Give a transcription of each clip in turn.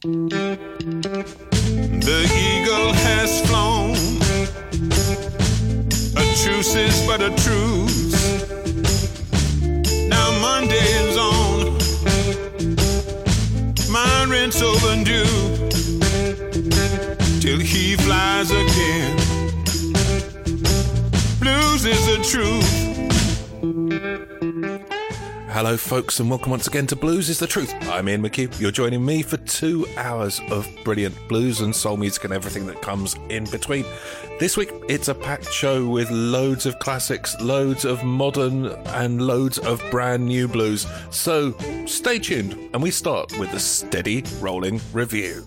The eagle has flown. A truce is but a truce. Now Monday is on. My rent's overdue. Till he flies again. Blues is the truth. Hello, folks, and welcome once again to Blues is the Truth. I'm Ian McHugh. You're joining me for two hours of brilliant blues and soul music and everything that comes in between. This week, it's a packed show with loads of classics, loads of modern, and loads of brand new blues. So stay tuned, and we start with the steady rolling review.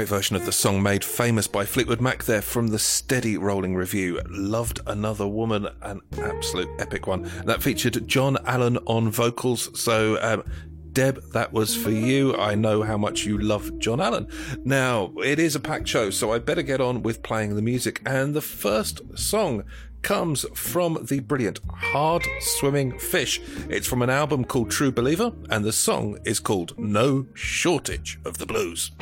Great version of the song made famous by Fleetwood Mac there from the steady rolling review. Loved Another Woman, an absolute epic one. That featured John Allen on vocals. So, um, Deb, that was for you. I know how much you love John Allen. Now, it is a packed show, so I better get on with playing the music. And the first song comes from the brilliant Hard Swimming Fish. It's from an album called True Believer, and the song is called No Shortage of the Blues.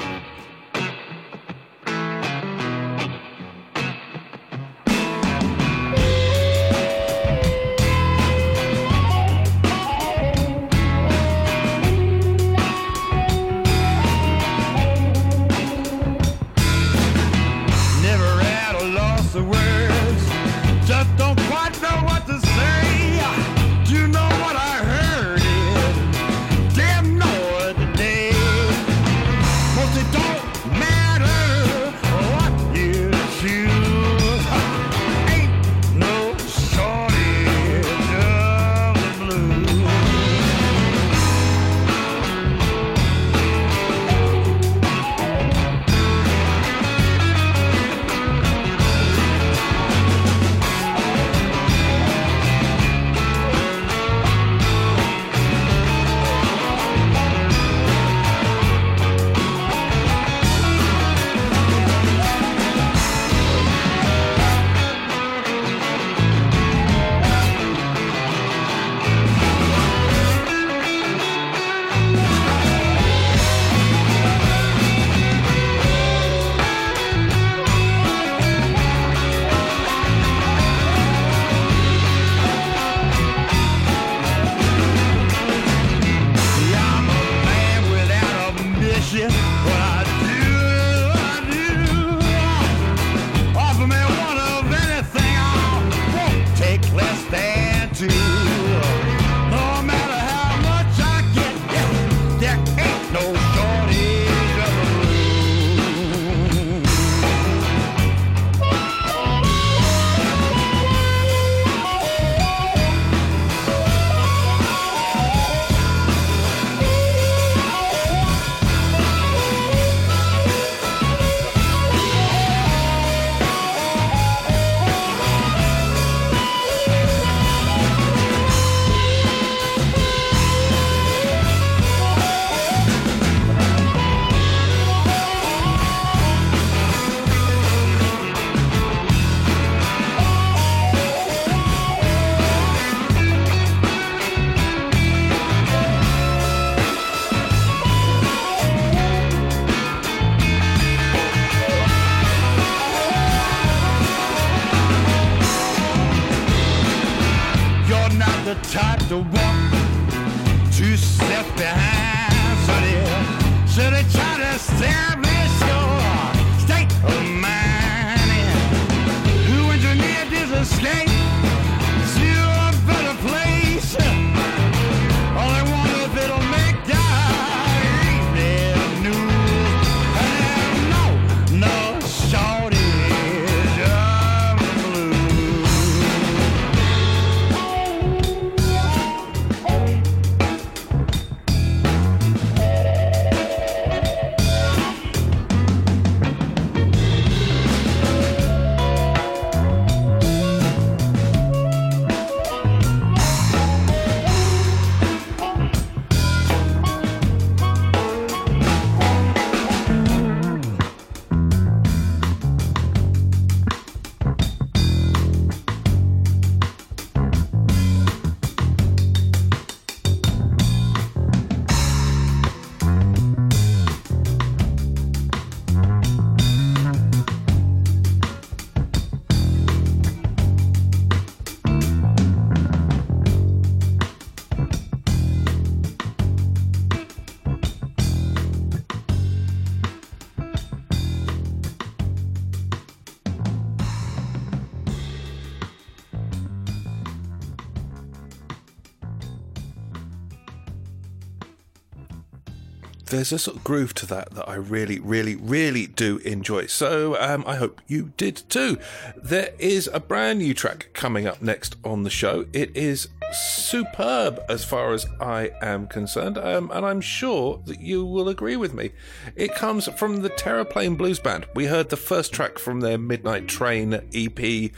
There's a sort of groove to that that I really, really, really do enjoy. So um, I hope you did too. There is a brand new track coming up next on the show. It is superb as far as I am concerned, um, and I'm sure that you will agree with me. It comes from the Terraplane Blues Band. We heard the first track from their Midnight Train EP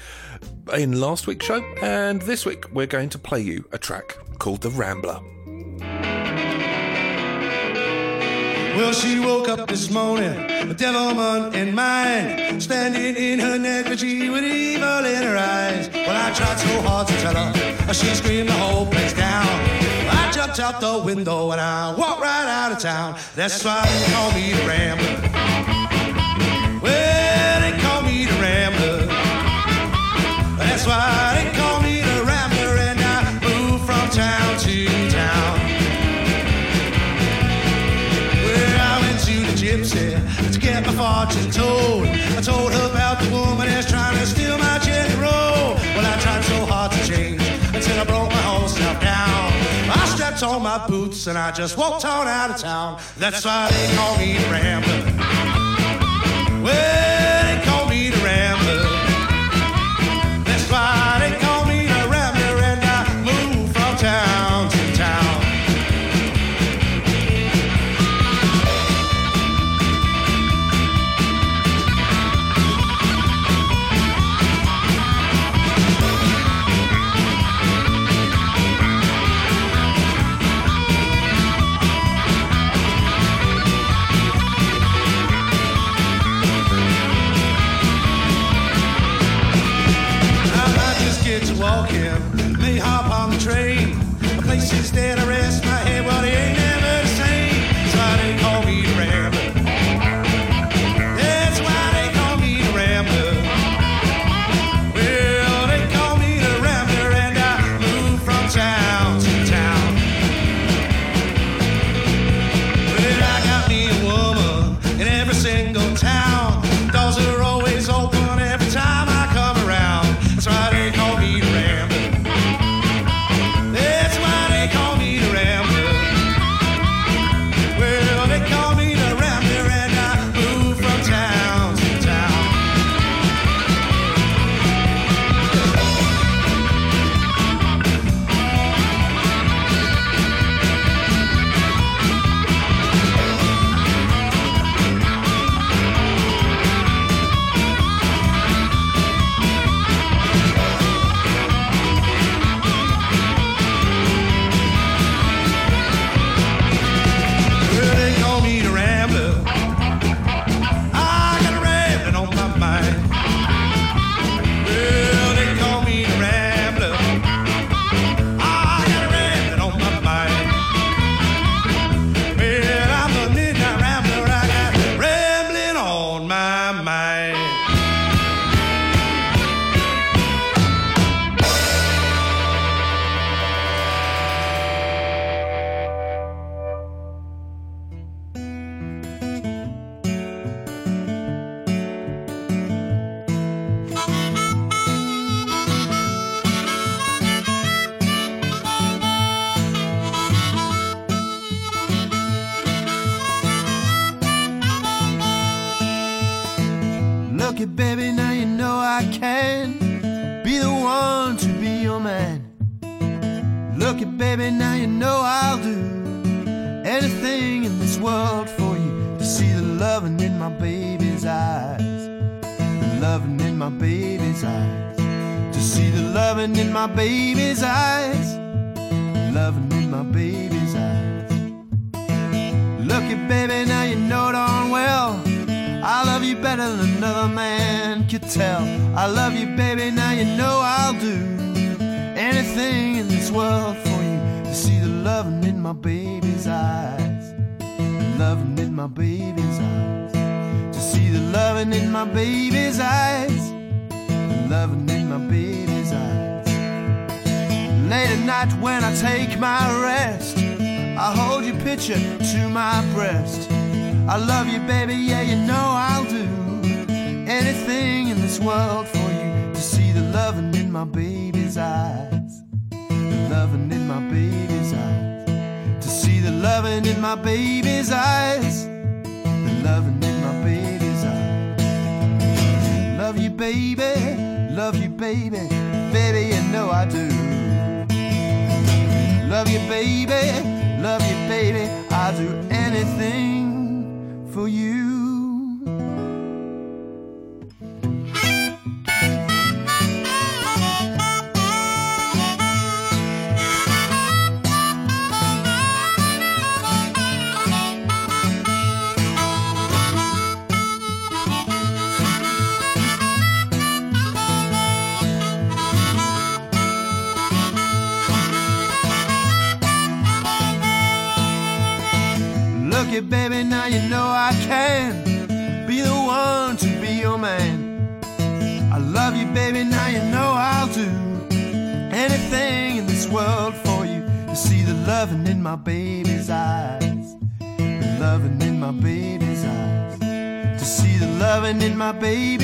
in last week's show, and this week we're going to play you a track called The Rambler. Well, she woke up this morning, a devilman in mind, standing in her neckerchief with evil in her eyes. Well, I tried so hard to tell her, she screamed the whole place down. I jumped out the window and I walked right out of town. That's why they call me the Rambler. Well, they call me the Rambler. That's why they call gypsy to get my fortune told. I told her about the woman that's trying to steal my jelly roll. Well, I tried so hard to change until I broke my whole self down. I strapped on my boots and I just walked on out of town. That's why they call me Rambler. Well, A place instead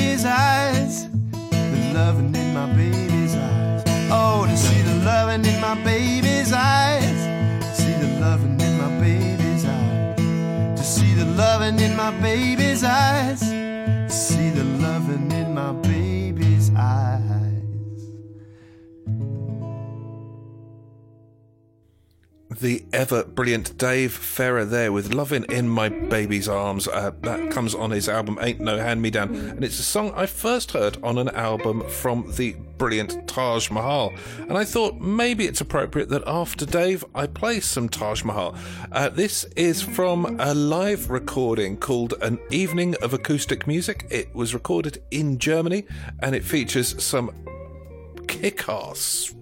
baby's eyes. The loving in my baby's eyes. Oh, to see the loving in my baby's eyes. See the loving in my baby's eyes. To see the loving in my baby's eyes. The ever brilliant Dave Ferrer there with Lovin' in My Baby's Arms. Uh, that comes on his album Ain't No Hand Me Down. And it's a song I first heard on an album from the brilliant Taj Mahal. And I thought maybe it's appropriate that after Dave, I play some Taj Mahal. Uh, this is from a live recording called An Evening of Acoustic Music. It was recorded in Germany and it features some kick ass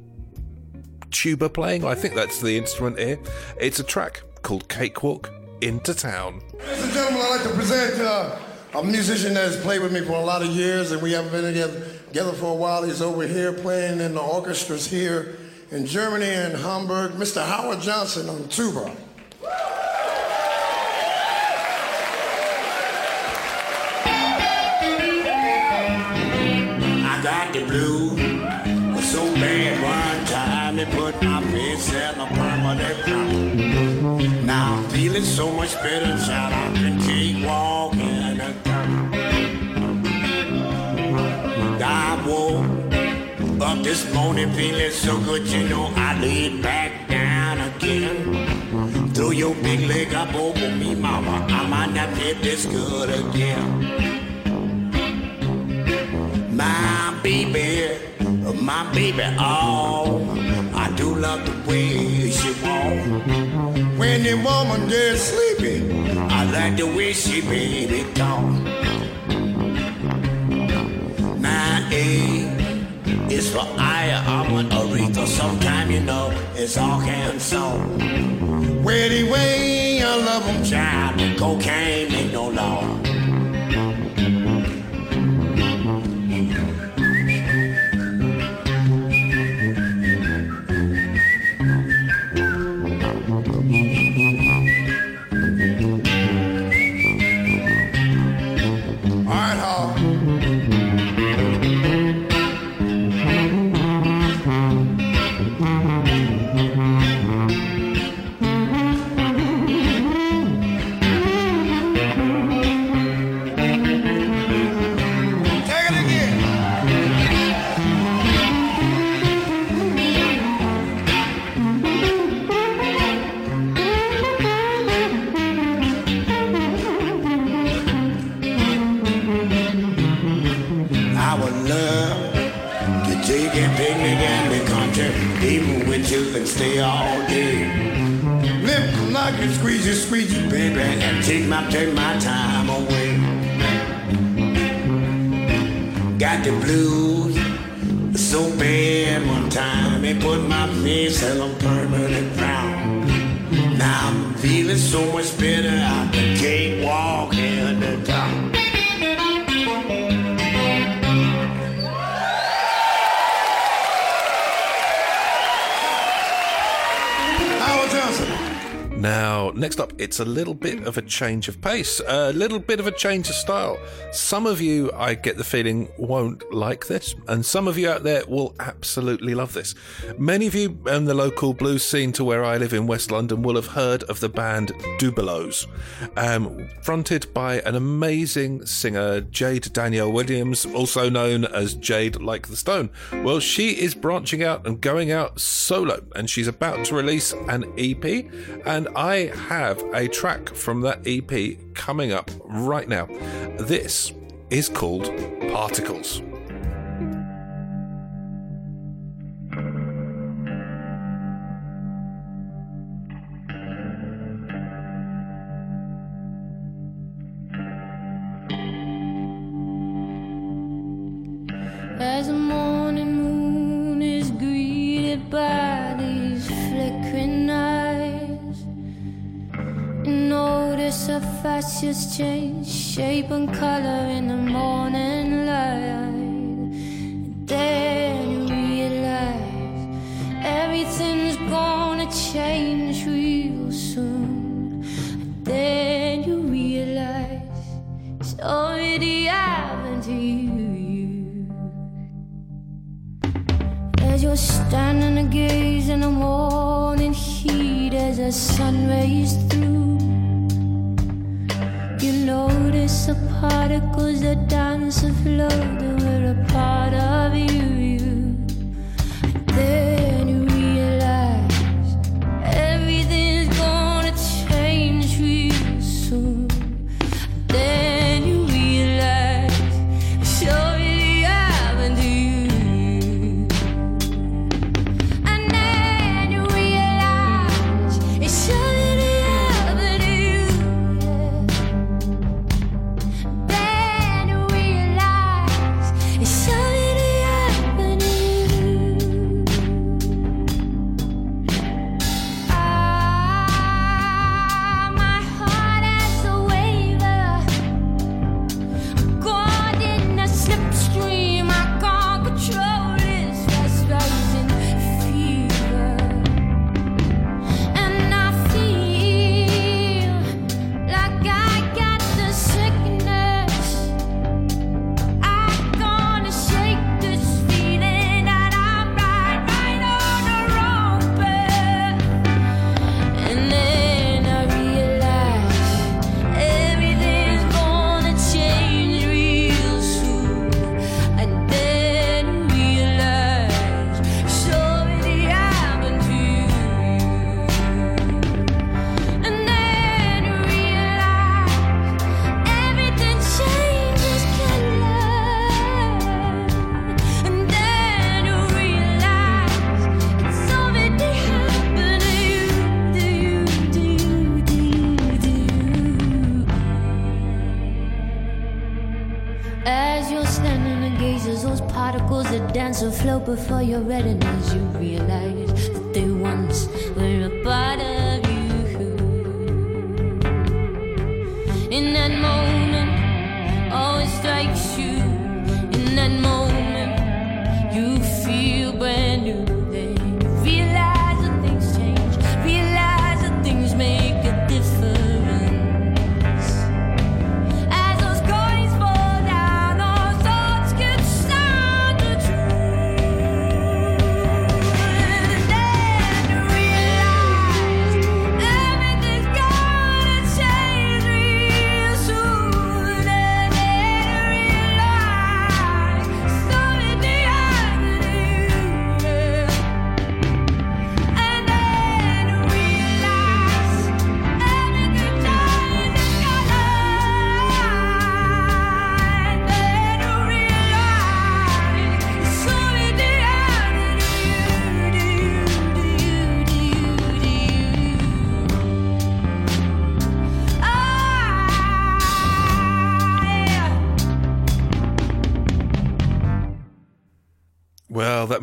tuba playing. I think that's the instrument here. It's a track called Cakewalk into Town. Ladies and gentlemen, I'd like to present uh, a musician that has played with me for a lot of years, and we haven't been together, together for a while. He's over here playing in the orchestras here in Germany and Hamburg. Mr. Howard Johnson on tuba. I got the blue so bad one put my face in a permanent drop. Now I'm feeling so much better, child. I can keep walking. I woke up this morning feeling so good, you know I laid back down again. Throw your big leg up over me, mama. I might not feel this good again. My baby, my baby, oh, I do love the way she walk. When the woman gets sleepy, I like the way she baby talk. My A is for Aya, I'm an Aretha. Sometime you know it's all Arkansas. where the way I love him, Child, cocaine ain't no law. And stay all day. Live like a squeeze it, squeeze it, baby, and take my take my time away. Got the blues so bad one time it put my face in a permanent frown. Now I'm feeling so much better. I can't walk in the town. Now, next up, it's a little bit of a change of pace, a little bit of a change of style. Some of you, I get the feeling, won't like this, and some of you out there will absolutely love this. Many of you in the local blues scene to where I live in West London will have heard of the band Dubelos, um, fronted by an amazing singer, Jade Danielle Williams, also known as Jade Like the Stone. Well, she is branching out and going out solo, and she's about to release an EP, and I have a track from that EP coming up right now. This is called Particles. Just change shape and color in the morning light.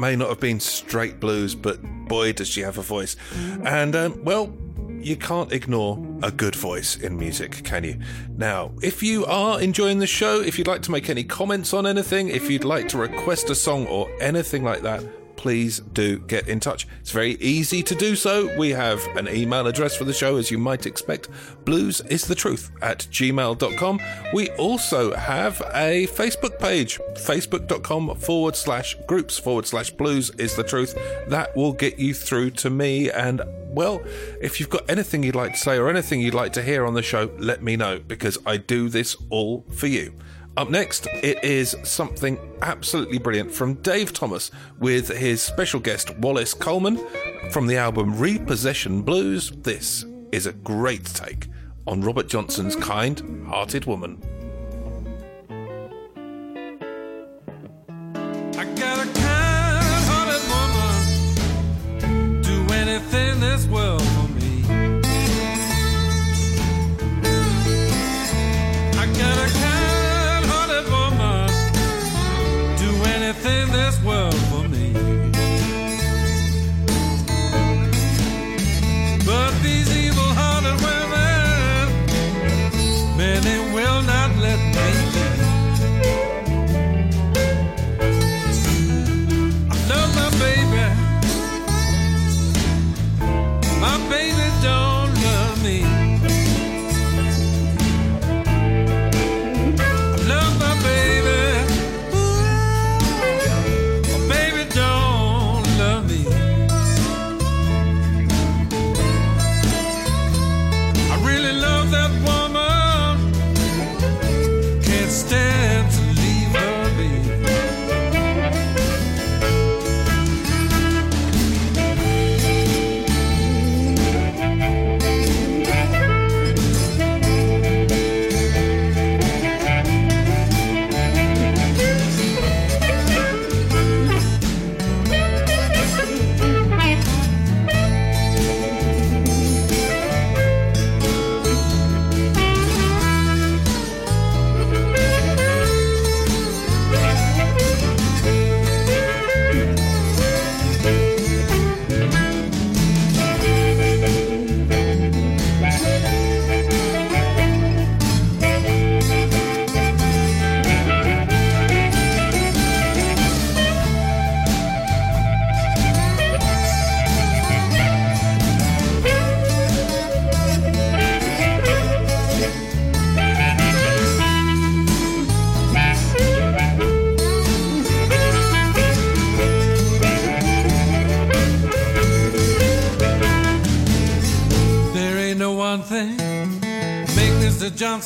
May not have been straight blues, but boy, does she have a voice. And, um, well, you can't ignore a good voice in music, can you? Now, if you are enjoying the show, if you'd like to make any comments on anything, if you'd like to request a song or anything like that, please do get in touch. It's very easy to do so. We have an email address for the show, as you might expect blues is the truth at gmail.com. We also have a Facebook page, facebook.com forward slash groups forward slash blues is the truth. That will get you through to me. And well, if you've got anything you'd like to say or anything you'd like to hear on the show, let me know because I do this all for you. Up next, it is something absolutely brilliant from Dave Thomas with his special guest Wallace Coleman from the album Repossession Blues. This is a great take on Robert Johnson's Kind Hearted Woman. I got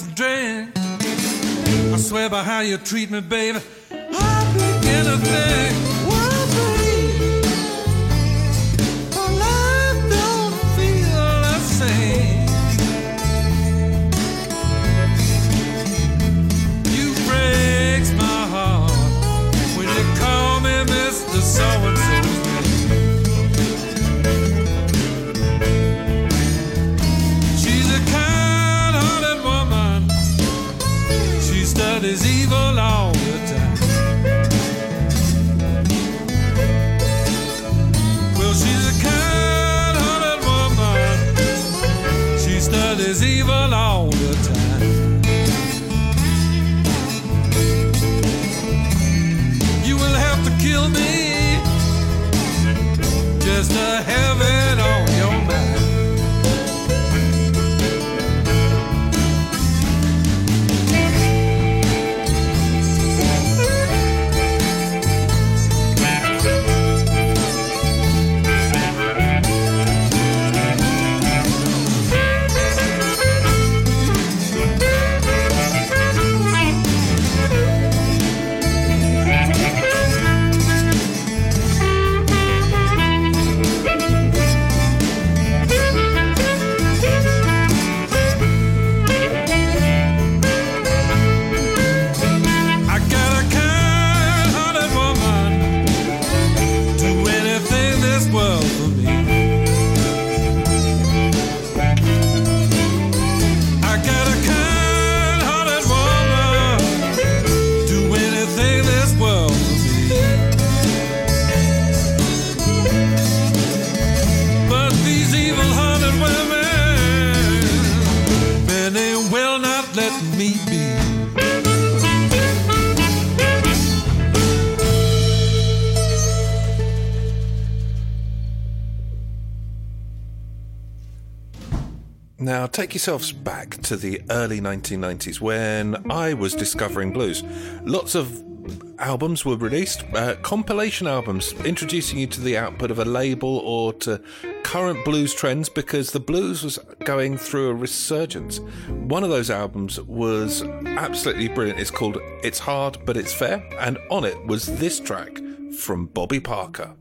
Drink. I swear by how you treat me, baby, I'll begin to think. Evil Now, take yourselves back to the early 1990s when I was discovering blues. Lots of albums were released, uh, compilation albums, introducing you to the output of a label or to current blues trends because the blues was going through a resurgence. One of those albums was absolutely brilliant. It's called It's Hard But It's Fair, and on it was this track from Bobby Parker.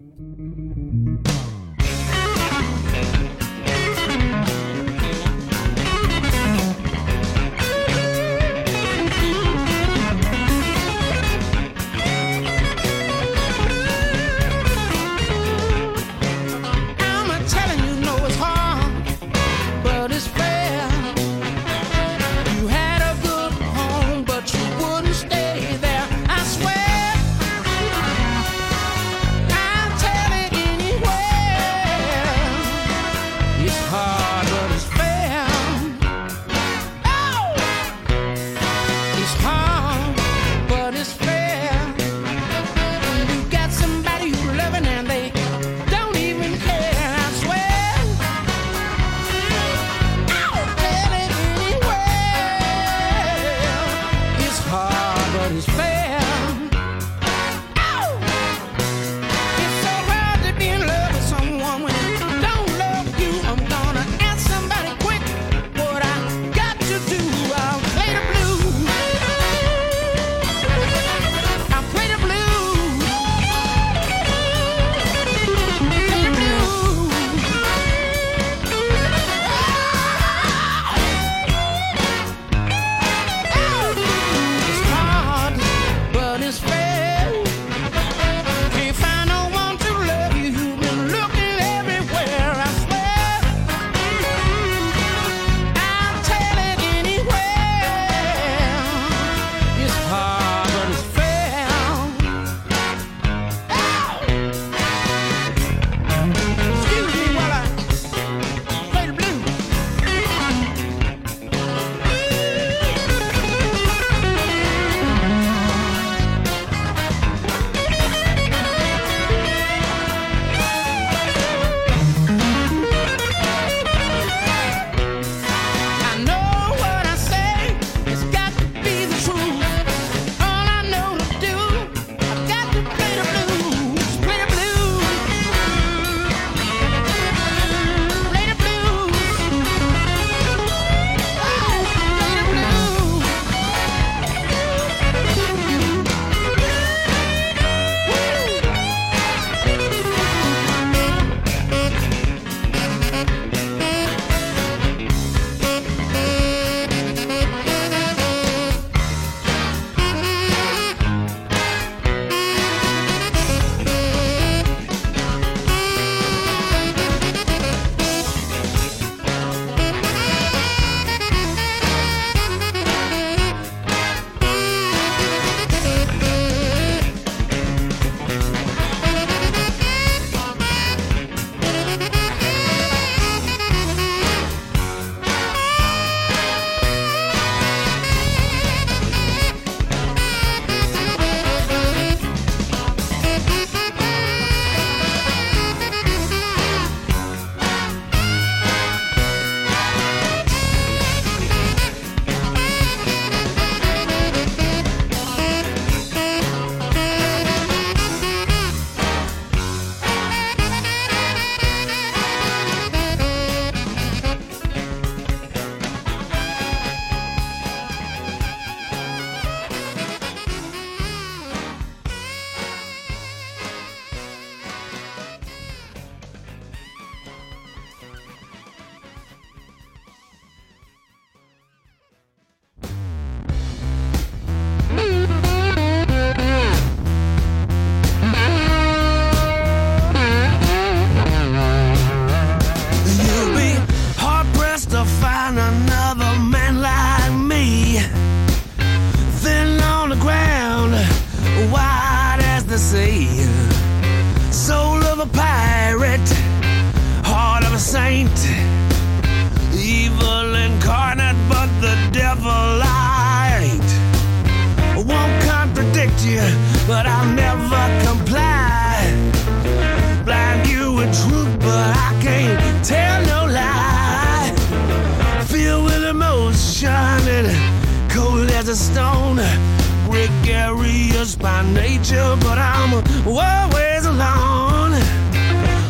but I'm always alone.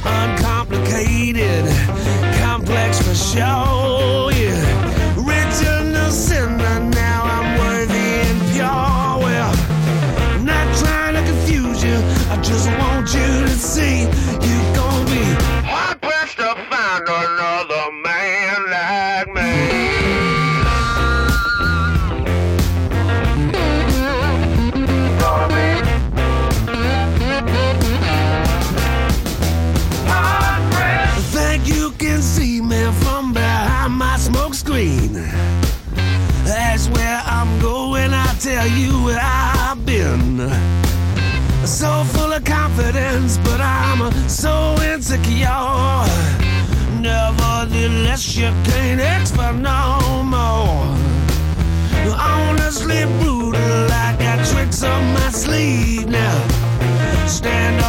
Uncomplicated, complex for sure. Yeah. Rich and a sinner, now I'm worthy and pure. Well, not trying to confuse you, I just want you to see. much you can't expect no more. Honestly brutal, I got tricks up my sleeve now. Stand up.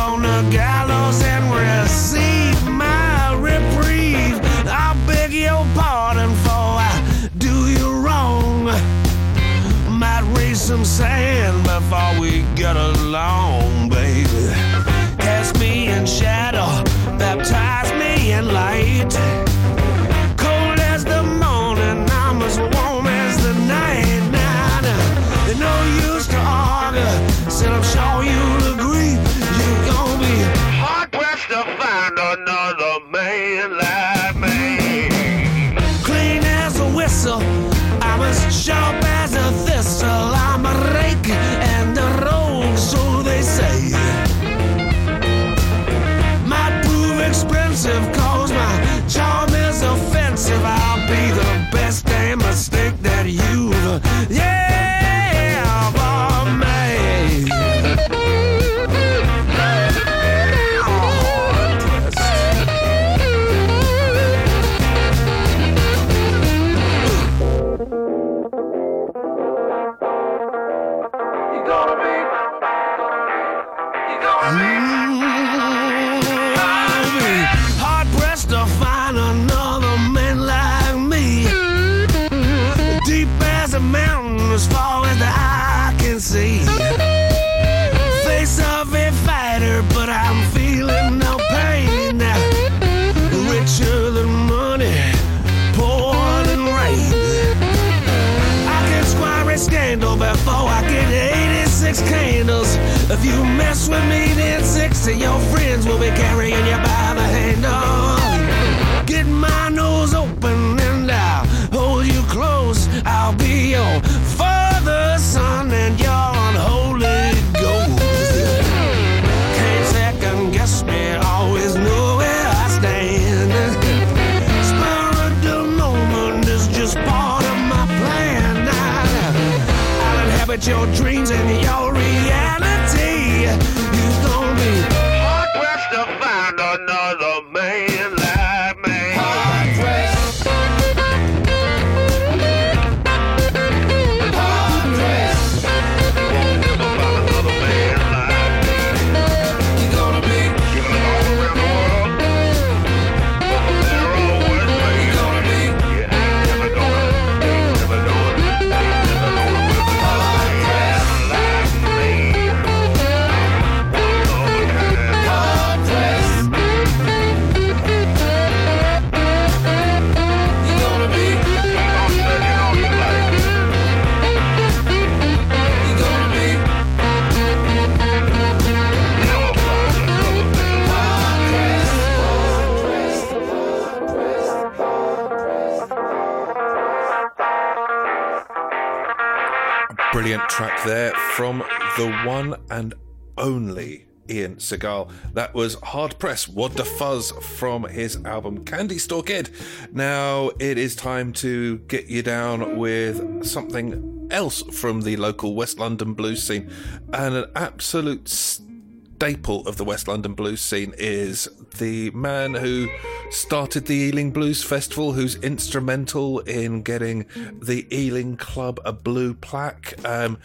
there from the one and only Ian Siegal. That was Hard Press, What the Fuzz from his album Candy Store Kid. Now it is time to get you down with something else from the local West London blues scene and an absolute staple of the West London blues scene is the man who started the Ealing Blues Festival, who's instrumental in getting the Ealing Club a blue plaque. Um,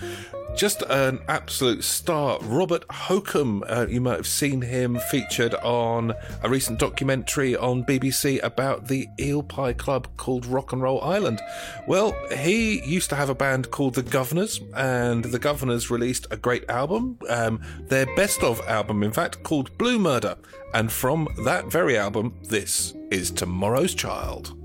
just an absolute star. Robert Hokum, uh, you might have seen him featured on a recent documentary on BBC about the eel pie club called Rock and Roll Island. Well, he used to have a band called The Governors, and The Governors released a great album, um, their best of album, in fact, called Blue Murder. And from that very album, this is Tomorrow's Child.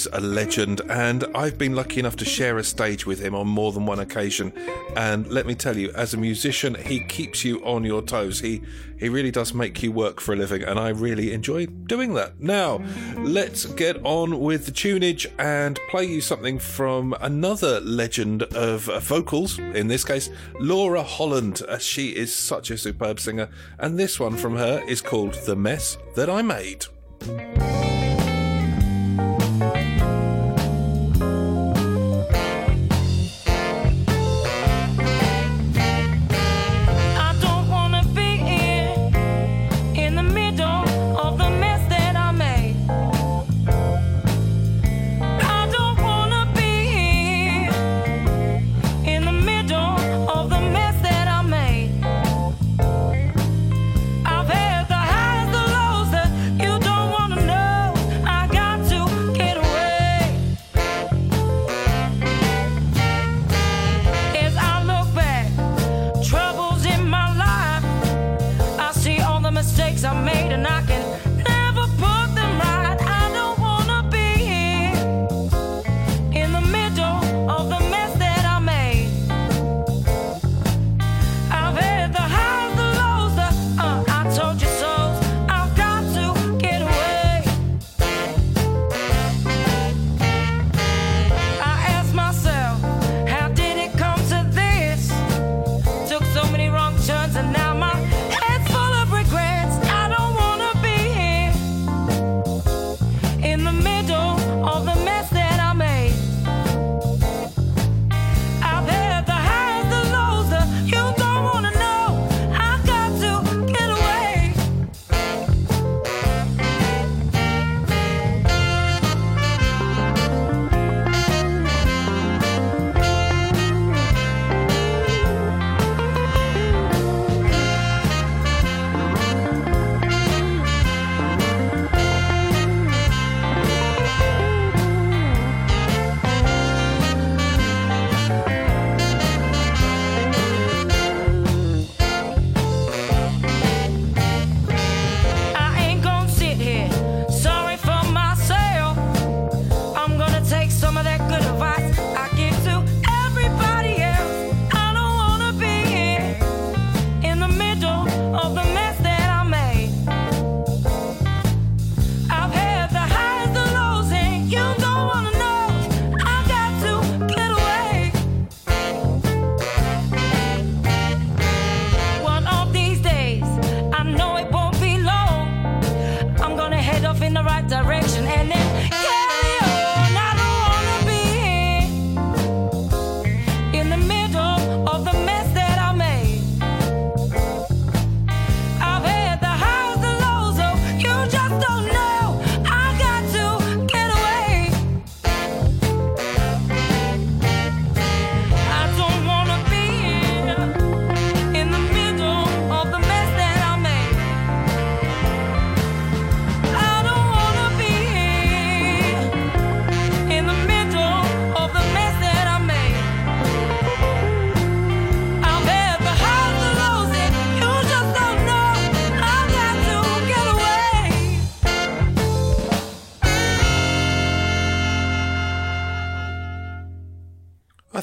is a legend, and I've been lucky enough to share a stage with him on more than one occasion. And let me tell you, as a musician, he keeps you on your toes. He he really does make you work for a living, and I really enjoy doing that. Now, let's get on with the tunage and play you something from another legend of vocals, in this case, Laura Holland. She is such a superb singer, and this one from her is called The Mess That I Made.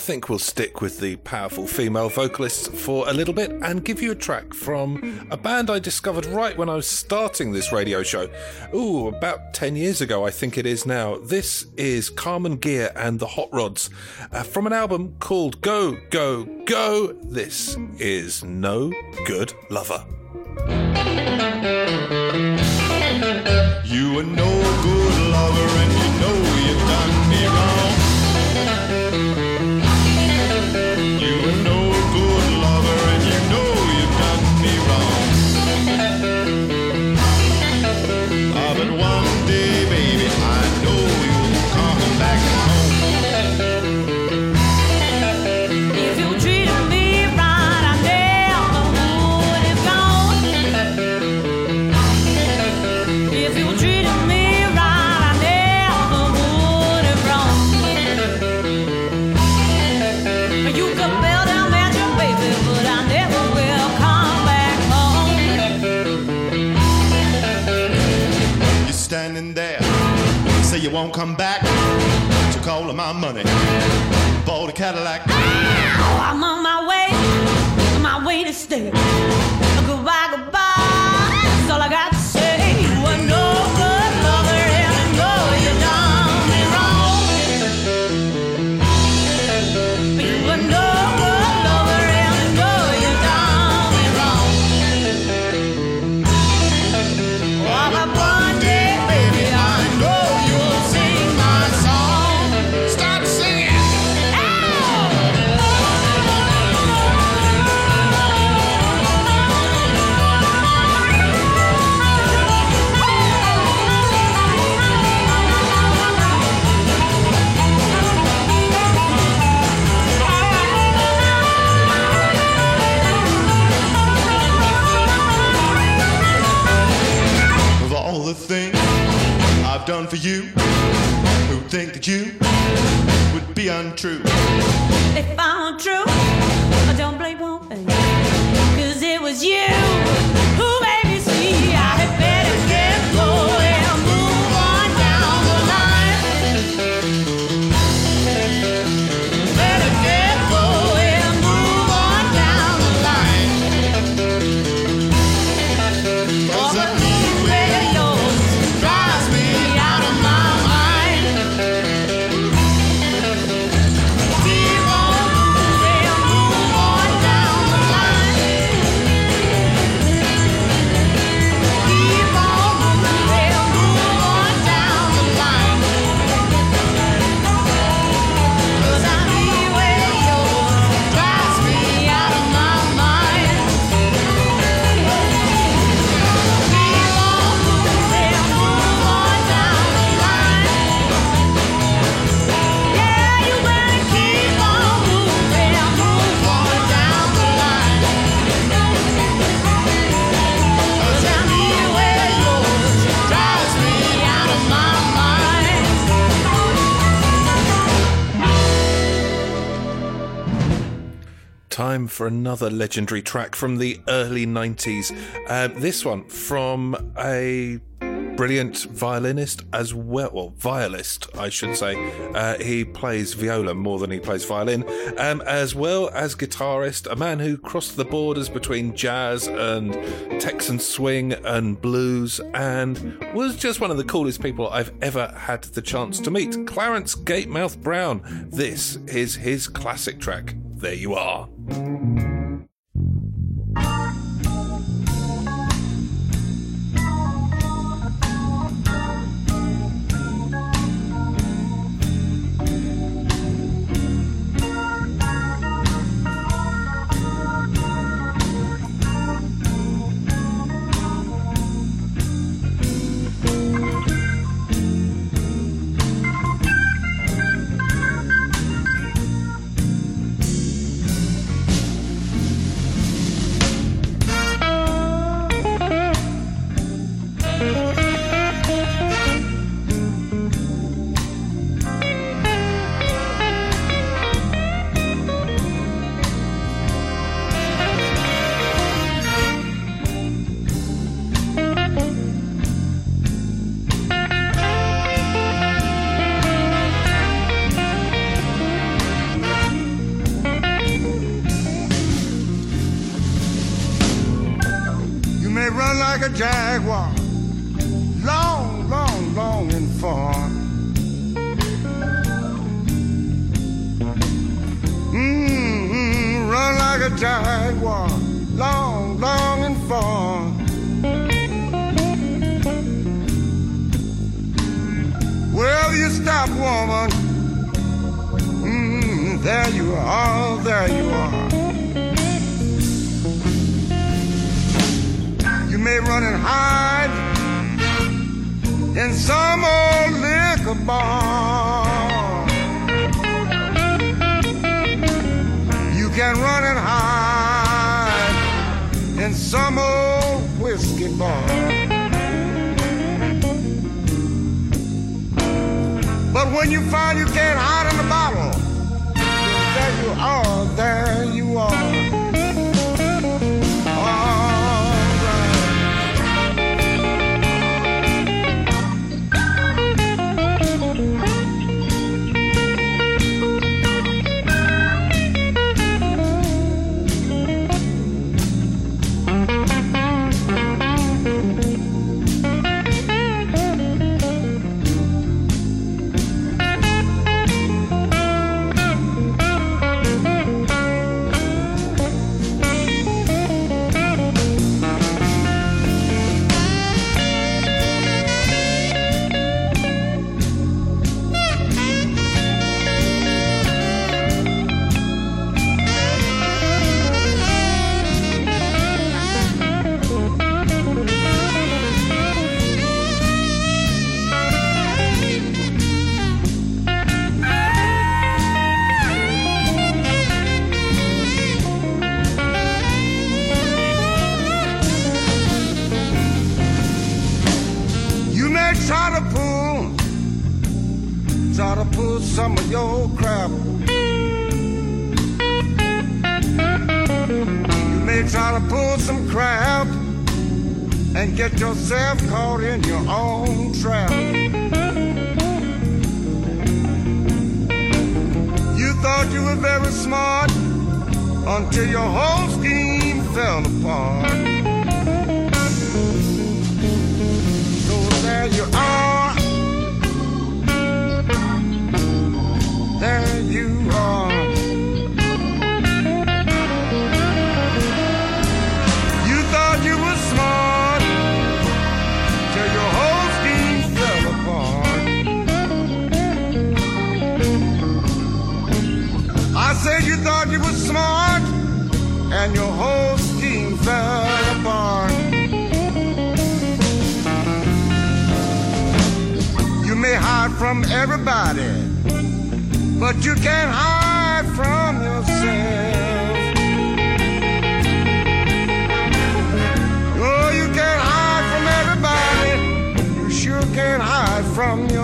think we'll stick with the powerful female vocalists for a little bit and give you a track from a band I discovered right when I was starting this radio show. Ooh, about 10 years ago, I think it is now. This is Carmen Gear and the Hot Rods uh, from an album called Go, Go, Go. This is No Good Lover. You are no good lover, and you know come back to call my money. Bought a Cadillac. done for you who think that you would be untrue. If I'm true. time for another legendary track from the early 90s. Uh, this one from a brilliant violinist as well, well, violist, I should say. Uh, he plays viola more than he plays violin, um, as well as guitarist, a man who crossed the borders between jazz and Texan swing and blues, and was just one of the coolest people I've ever had the chance to meet. Clarence Gatemouth Brown. This is his classic track there you are.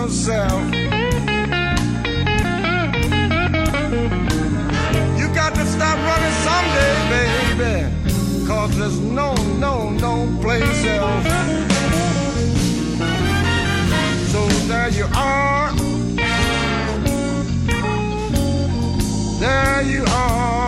yourself. You got to stop running someday, baby, cause there's no, no, no place else. So there you are. There you are.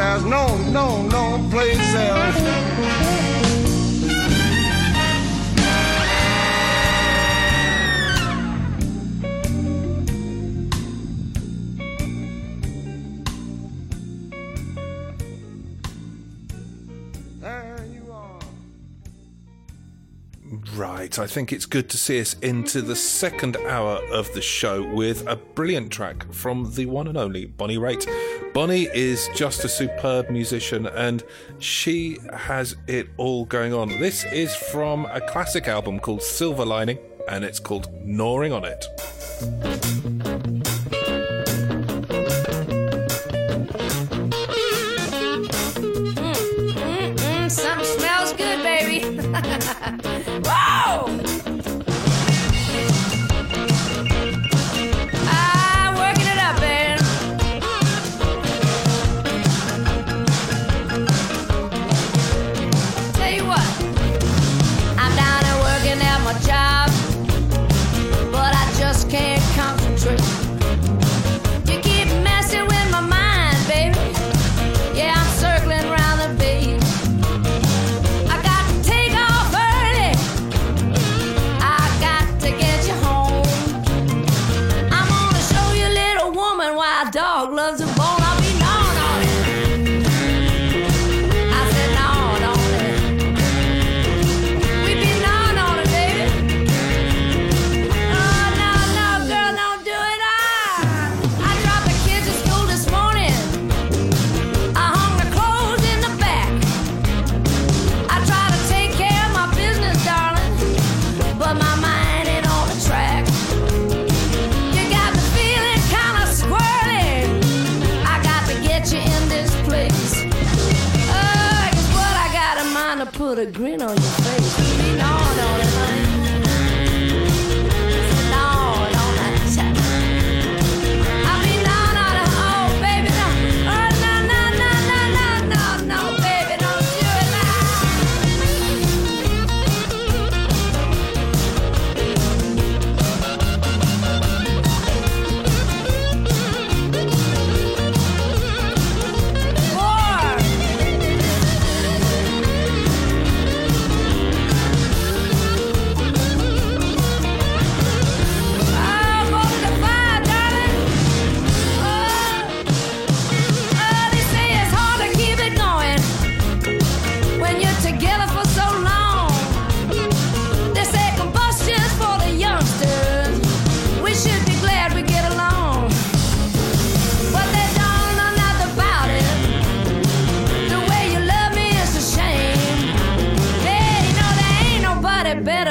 no, no, no place else. Right, I think it's good to see us into the second hour of the show with a brilliant track from the one and only Bonnie Raitt. Bonnie is just a superb musician and she has it all going on. This is from a classic album called Silver Lining and it's called Gnawing on It.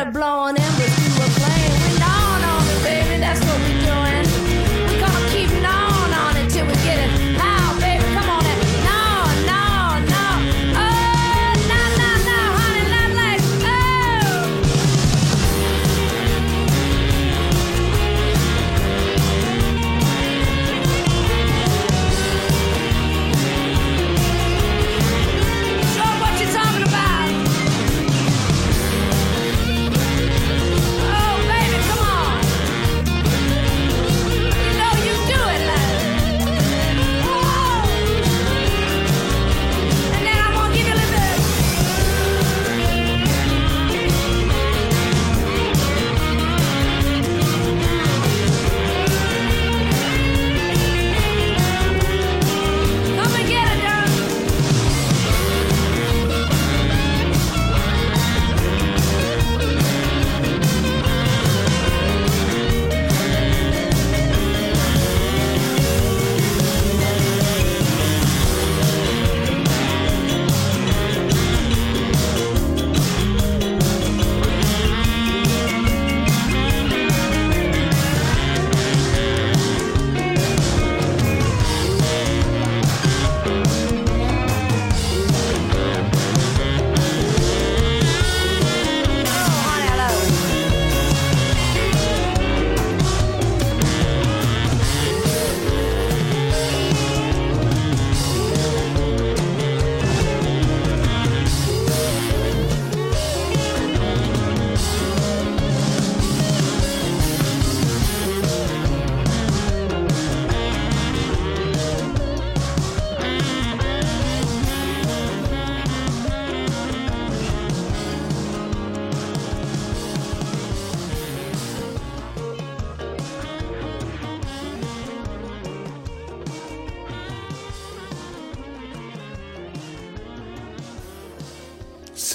blowing embers through a flame. We're on, baby, that's what we do.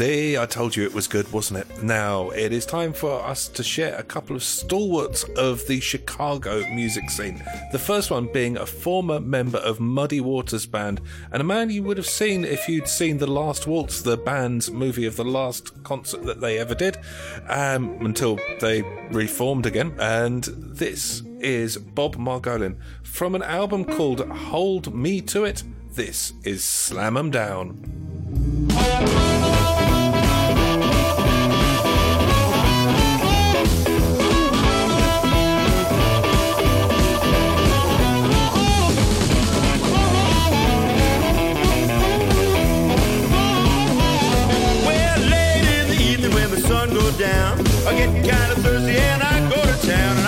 See, I told you it was good, wasn't it? Now, it is time for us to share a couple of stalwarts of the Chicago music scene. The first one being a former member of Muddy Waters Band, and a man you would have seen if you'd seen The Last Waltz, the band's movie of the last concert that they ever did, um, until they reformed again. And this is Bob Margolin from an album called Hold Me to It. This is Slam 'em Down. Down, I get kind of thirsty and I go to town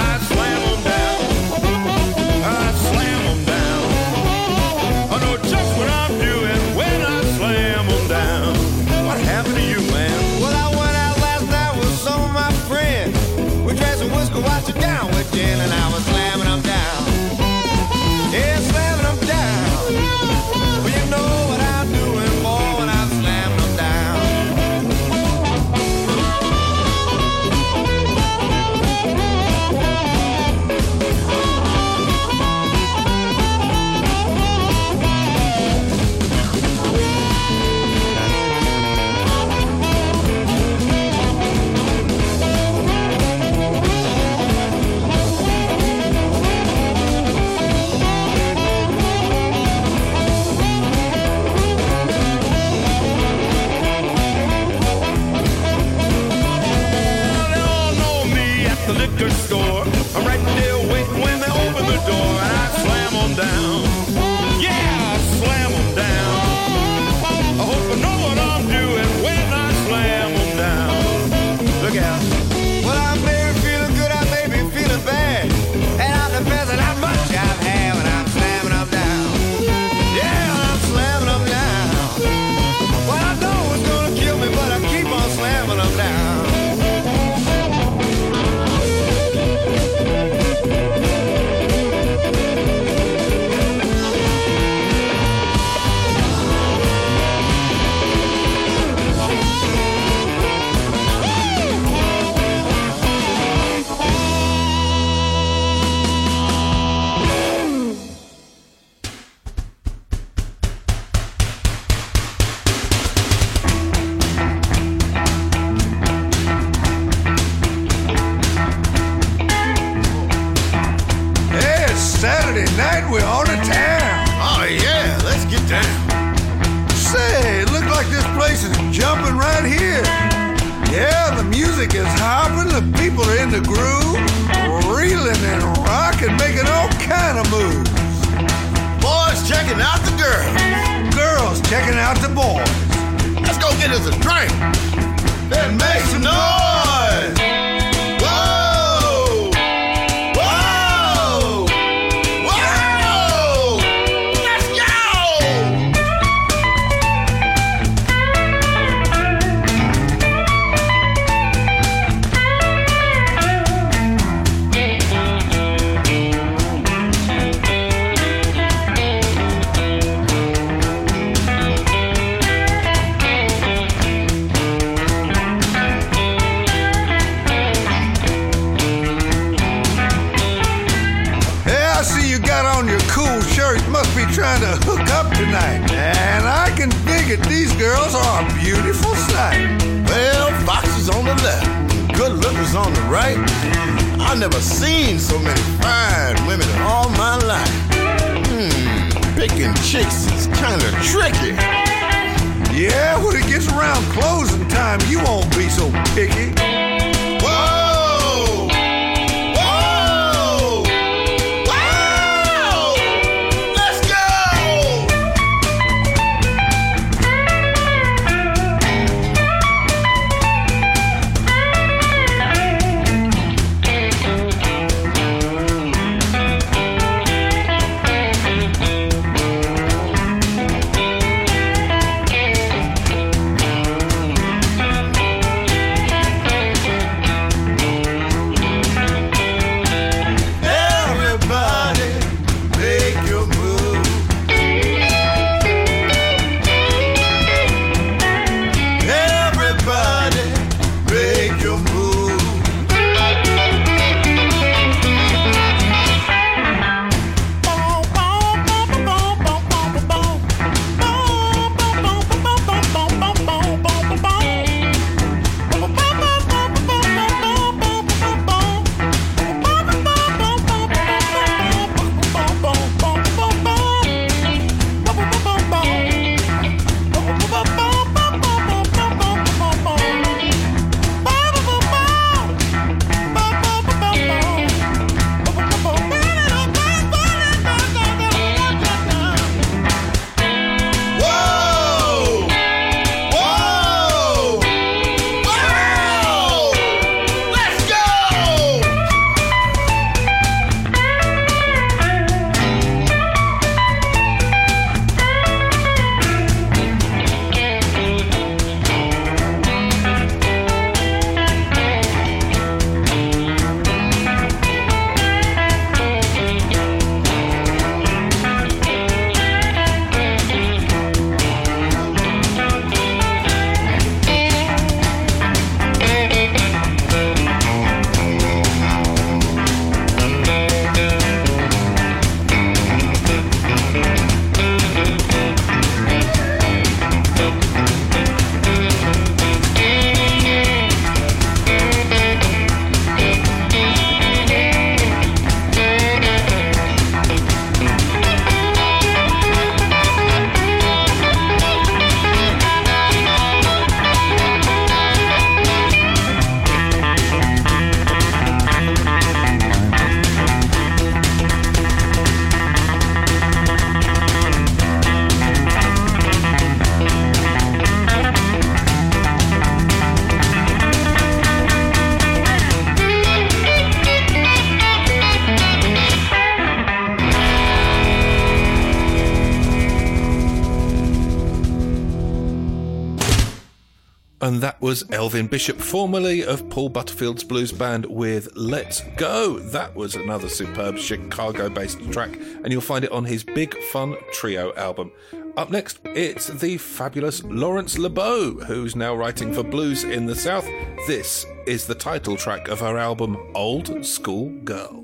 was Elvin Bishop, formerly of Paul Butterfield's blues band with Let's Go. That was another superb Chicago based track, and you'll find it on his Big Fun Trio album. Up next, it's the fabulous Lawrence LeBeau, who's now writing for Blues in the South. This is the title track of her album Old School Girl.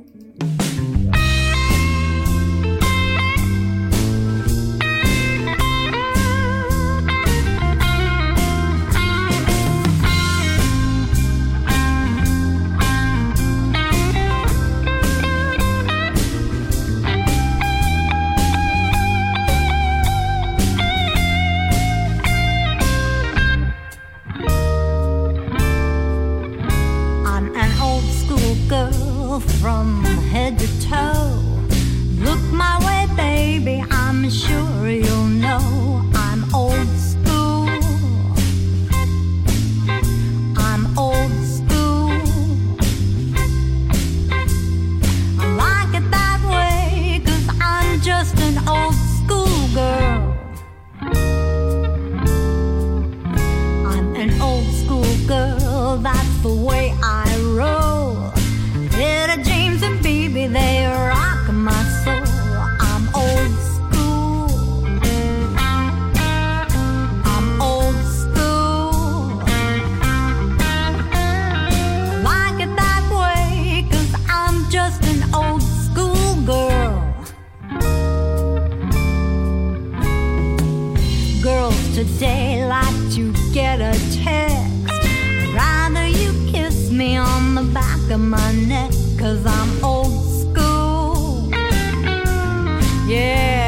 On the back of my neck, cause I'm old school. Yeah,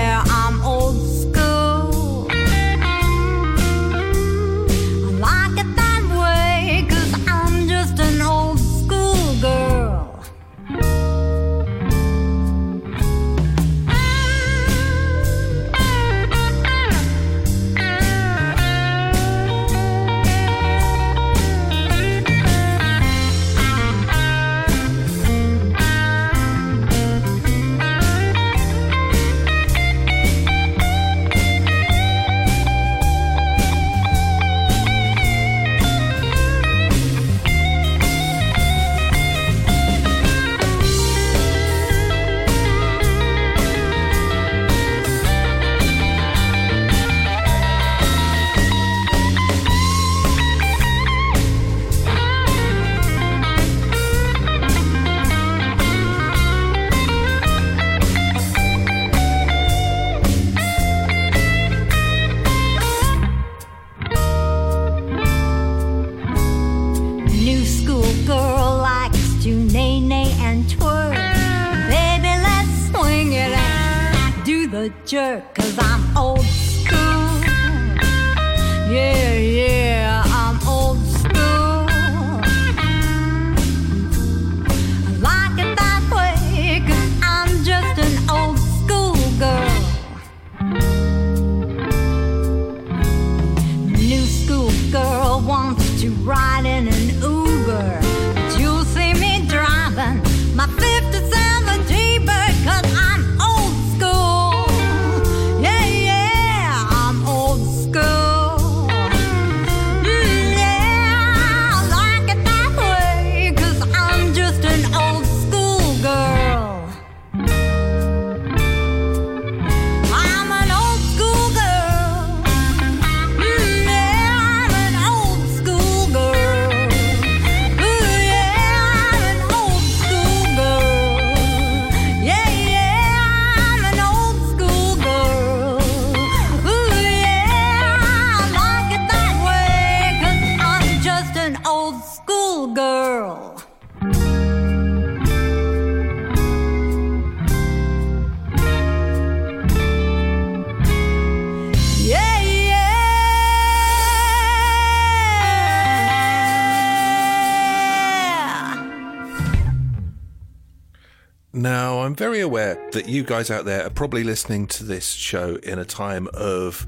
that you guys out there are probably listening to this show in a time of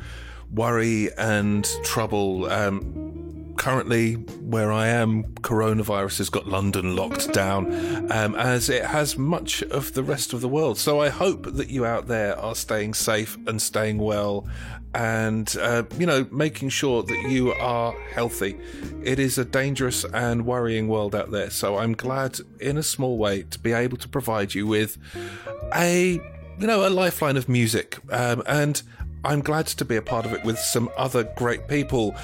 worry and trouble. Um, currently, where I am, coronavirus has got London locked down, um, as it has much of the rest of the world. So I hope that you out there are staying safe and staying well and, uh, you know, making sure that you are healthy. It is a dangerous and worrying world out there. So I'm glad, in a small way, to be able to provide you with a, you know, a lifeline of music. Um, and I'm glad to be a part of it with some other great people.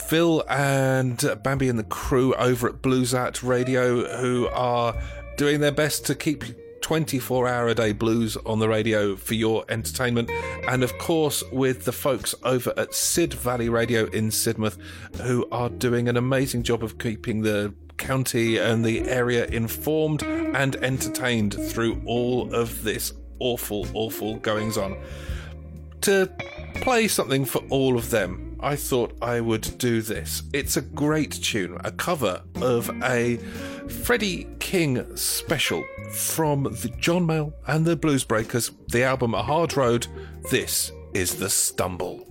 Phil and Bambi and the crew over at Blues at Radio, who are doing their best to keep 24 hour a day blues on the radio for your entertainment. And of course, with the folks over at Sid Valley Radio in Sidmouth, who are doing an amazing job of keeping the county and the area informed and entertained through all of this awful, awful goings on. To play something for all of them, I thought I would do this. It's a great tune, a cover of a Freddie King special from the John Mayall and the Blues Breakers, the album A Hard Road. This is The Stumble.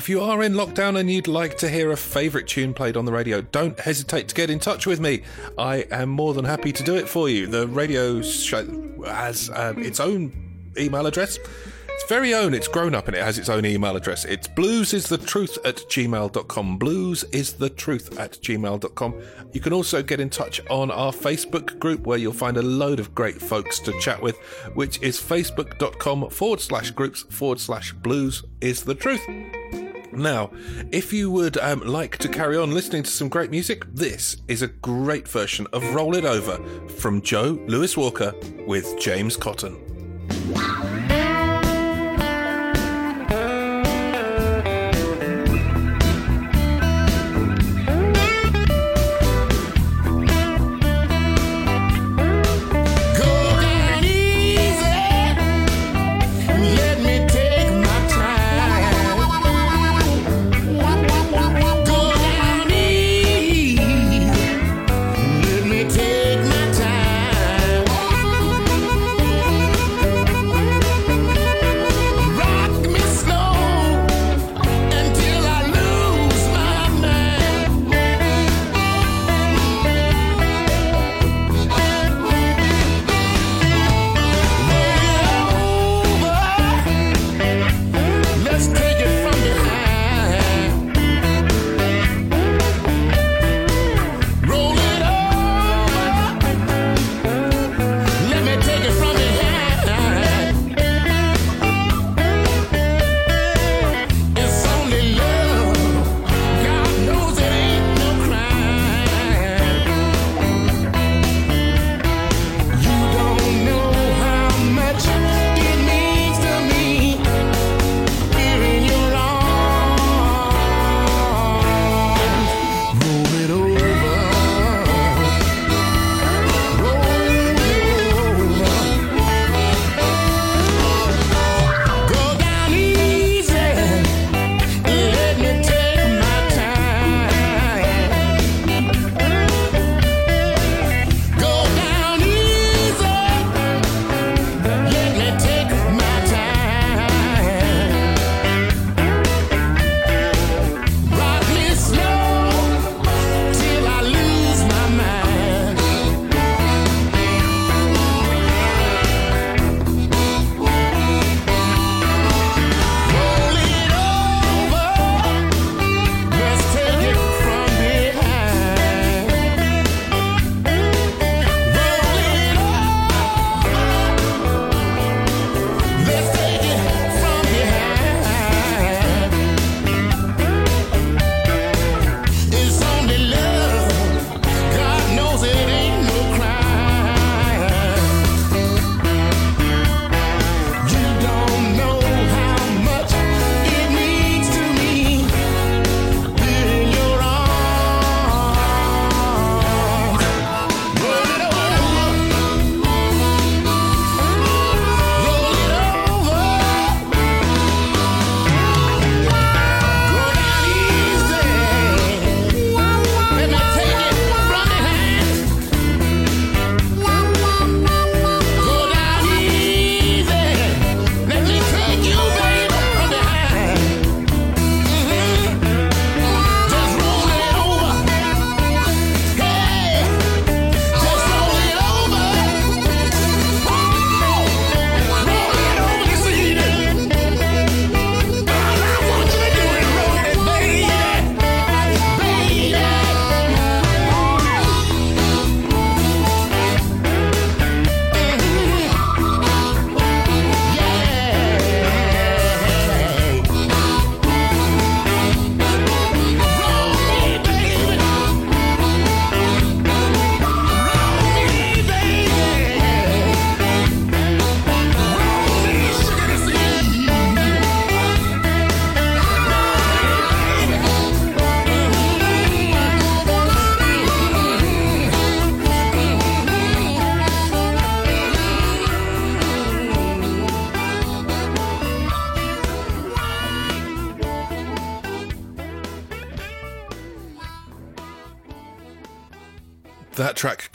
If you are in lockdown and you'd like to hear a favourite tune played on the radio, don't hesitate to get in touch with me. I am more than happy to do it for you. The radio show has um, its own email address. Its very own. It's grown up and it has its own email address. It's bluesisthetruth at gmail.com. Bluesisthetruth at gmail.com. You can also get in touch on our Facebook group where you'll find a load of great folks to chat with, which is facebook.com forward slash groups forward slash blues is the truth. Now, if you would um, like to carry on listening to some great music, this is a great version of Roll It Over from Joe Louis Walker with James Cotton.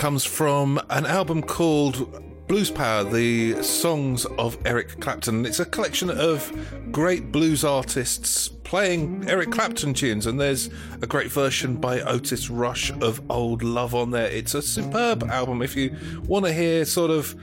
Comes from an album called Blues Power, the songs of Eric Clapton. It's a collection of great blues artists playing Eric Clapton tunes, and there's a great version by Otis Rush of Old Love on there. It's a superb album if you want to hear sort of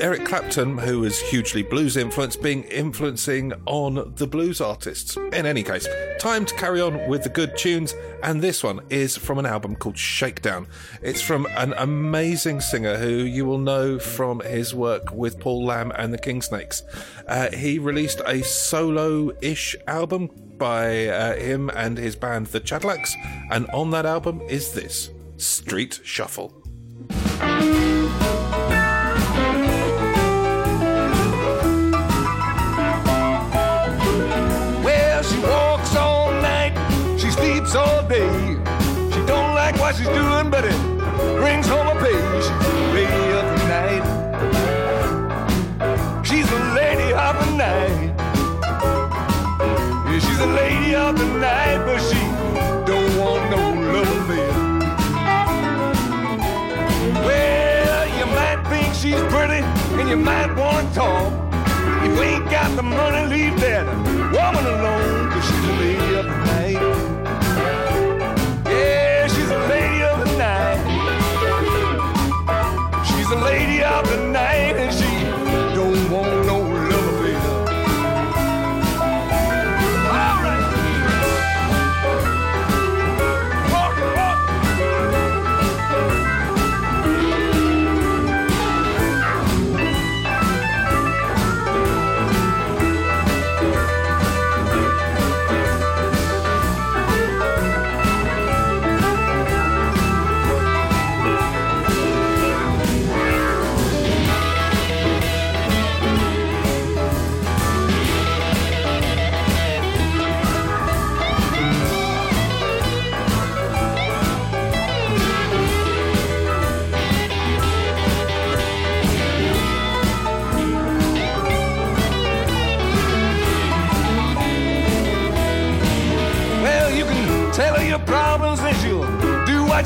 Eric Clapton, who was hugely blues influenced, being influencing on the blues artists. In any case, time to carry on with the good tunes, and this one is from an album called Shakedown. It's from an amazing singer who you will know from his work with Paul Lamb and the Kingsnakes. Uh, he released a solo ish album by uh, him and his band, the Cadillacs, and on that album is this Street Shuffle. Sleeps all day. She don't like what she's doing, but it brings home a pay. She's a lady of the night. She's a lady of the night. Yeah, she's a lady of the night, but she don't want no love. Well, you might think she's pretty, and you might want to talk. If you ain't got the money, leave that woman alone,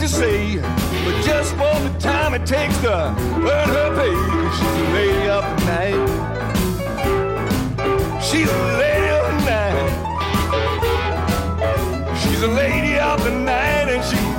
what say. But just for the time it takes to earn her pay, she's a lady of the night. She's a lady of the night. She's a lady of the night and she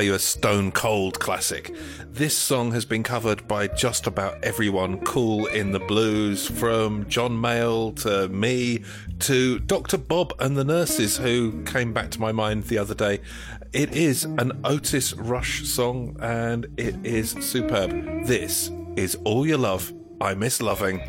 play you a stone cold classic. This song has been covered by just about everyone cool in the blues, from John Mayall to me to Dr. Bob and the Nurses, who came back to my mind the other day. It is an Otis Rush song and it is superb. This is All Your Love, I Miss Loving.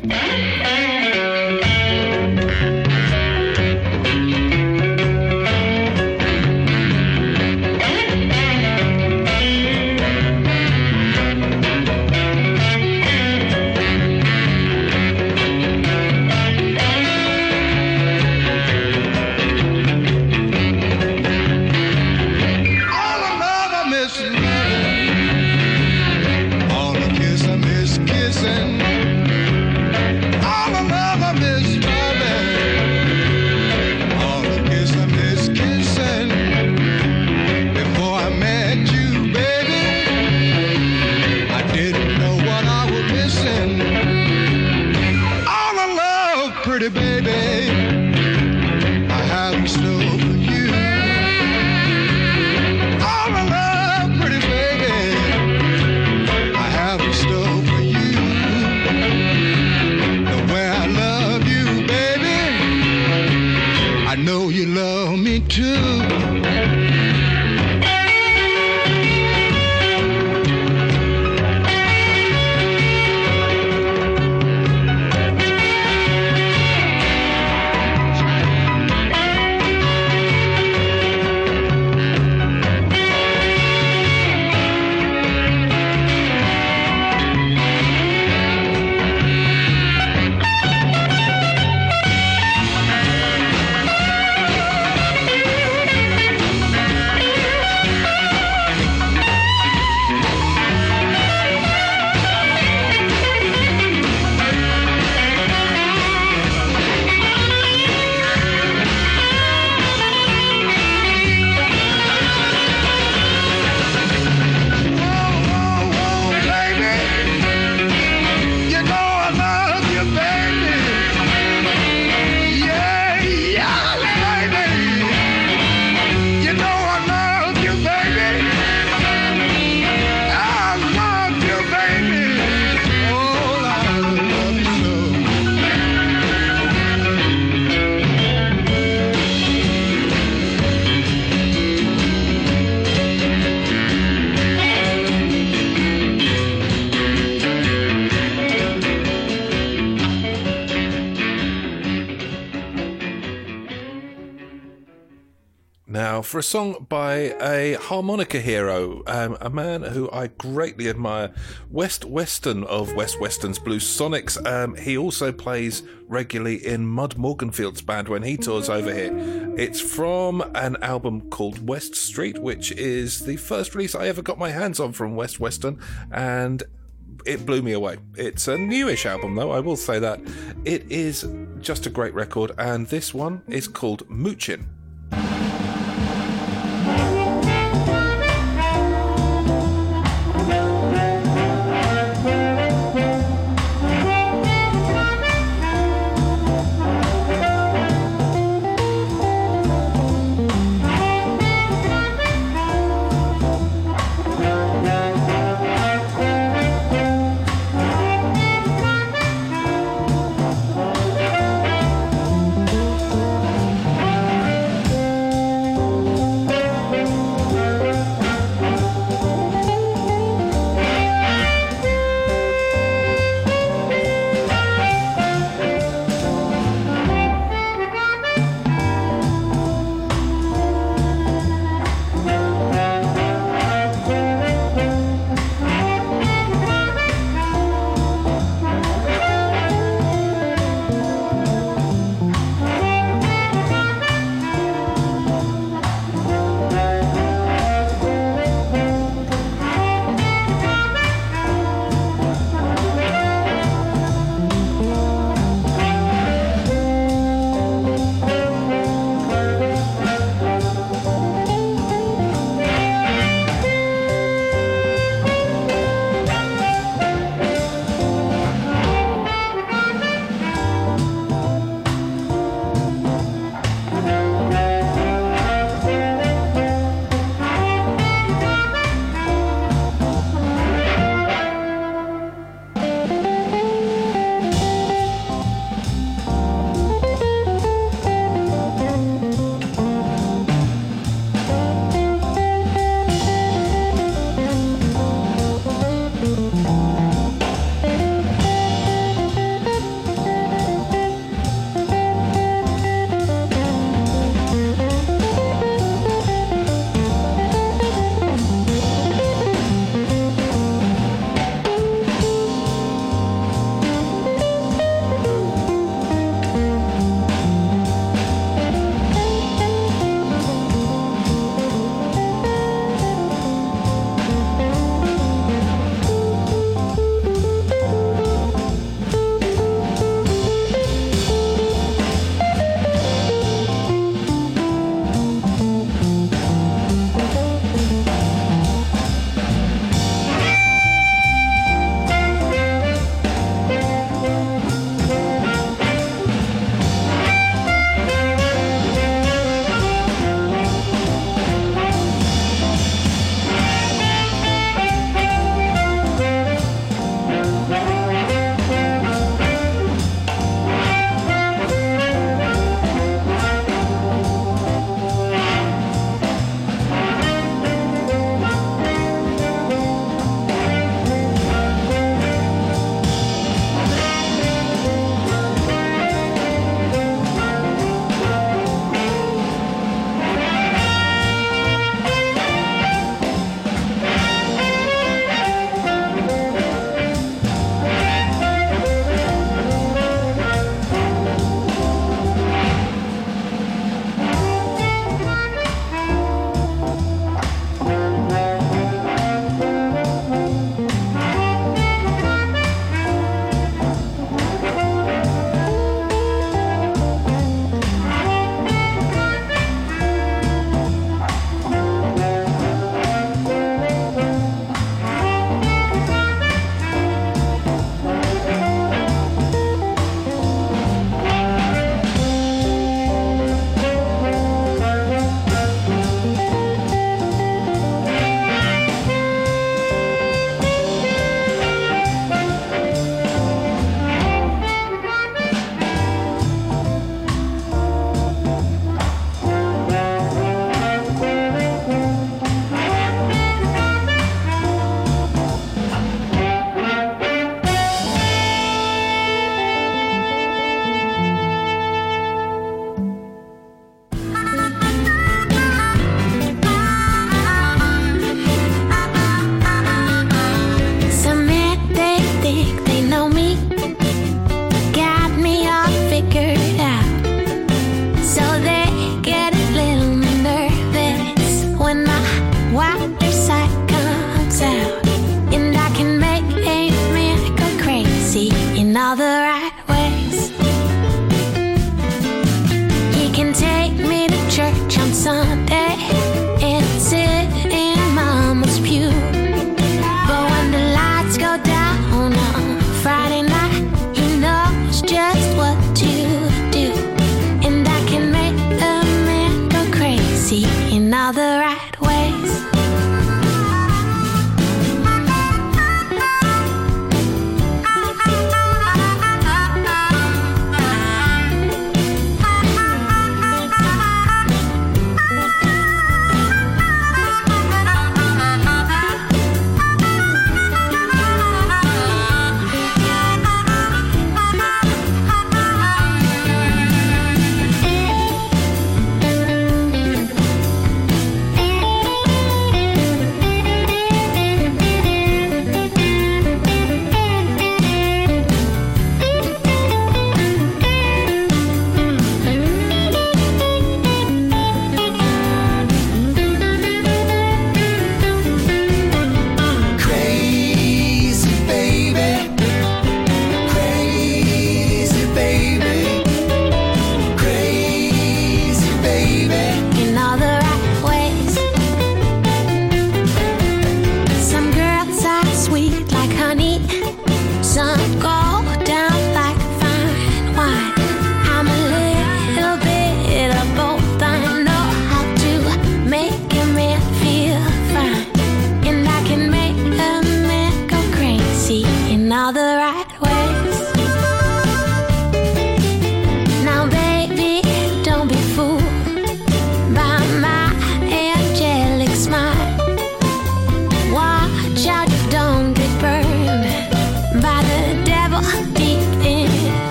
A song by a harmonica hero, um, a man who I greatly admire, West Weston of West Weston's Blues Sonics. Um, he also plays regularly in Mud Morganfield's band when he tours over here. It's from an album called West Street, which is the first release I ever got my hands on from West Weston, and it blew me away. It's a newish album, though, I will say that. It is just a great record, and this one is called Moochin'.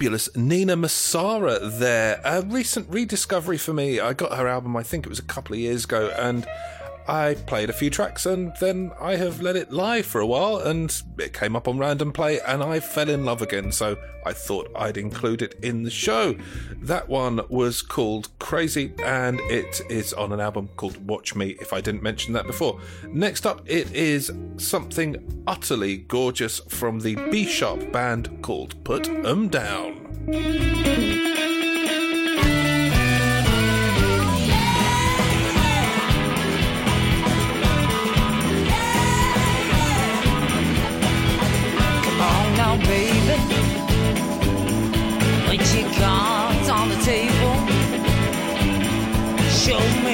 Fabulous Nina Massara there. A recent rediscovery for me. I got her album, I think it was a couple of years ago, and I played a few tracks and then I have let it lie for a while and it came up on random play and I fell in love again. So I thought I'd include it in the show. That one was called Crazy and it is on an album called Watch Me, if I didn't mention that before. Next up, it is something utterly gorgeous from the B Sharp band called Put 'em Down. Cards on the table. Show me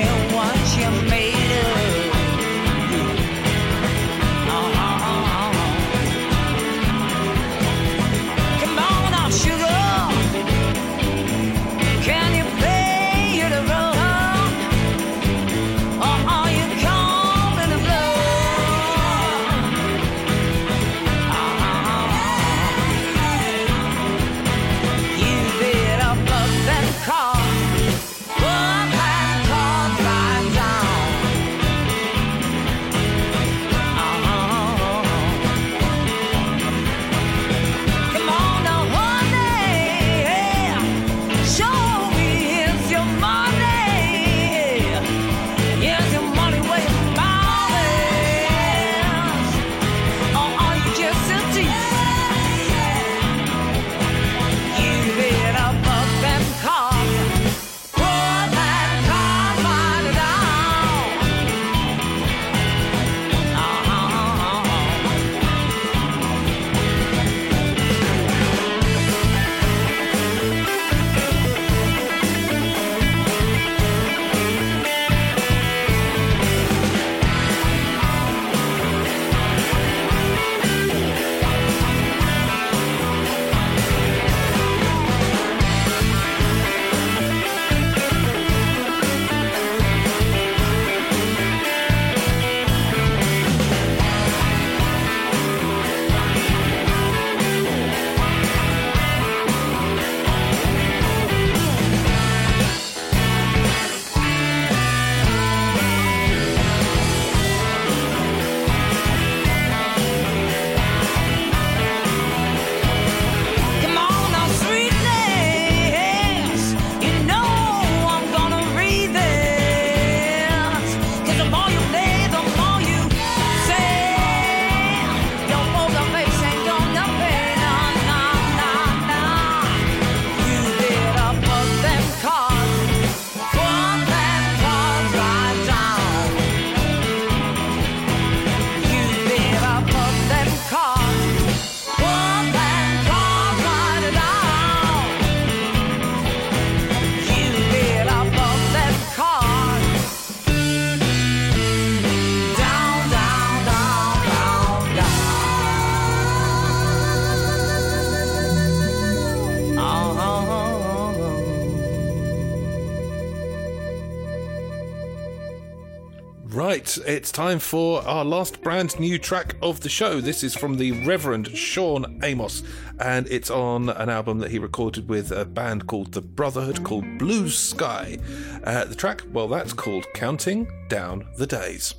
It's time for our last brand new track of the show. This is from the Reverend Shawn Amos, and it's on an album that he recorded with a band called The Brotherhood called Blue Sky. Uh, the track, well, that's called Counting Down the Days.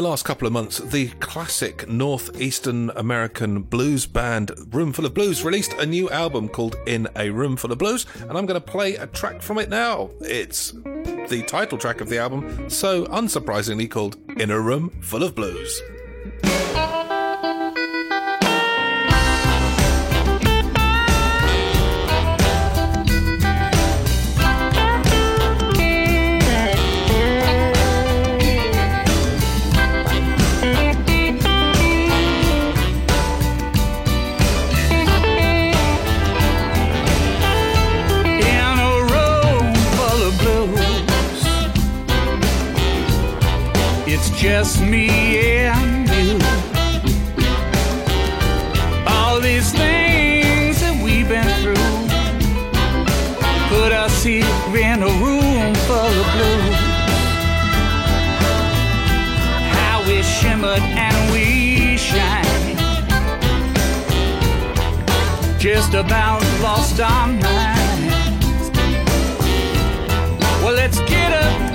The last couple of months, the classic Northeastern American blues band Roomful of Blues released a new album called In a Room Full of Blues, and I'm going to play a track from it now. It's the title track of the album, so unsurprisingly called In a Room Full of Blues. Just me and you. All these things that we've been through put us here in a room full of blues. How we shimmered and we shine. Just about lost our minds. Well, let's get up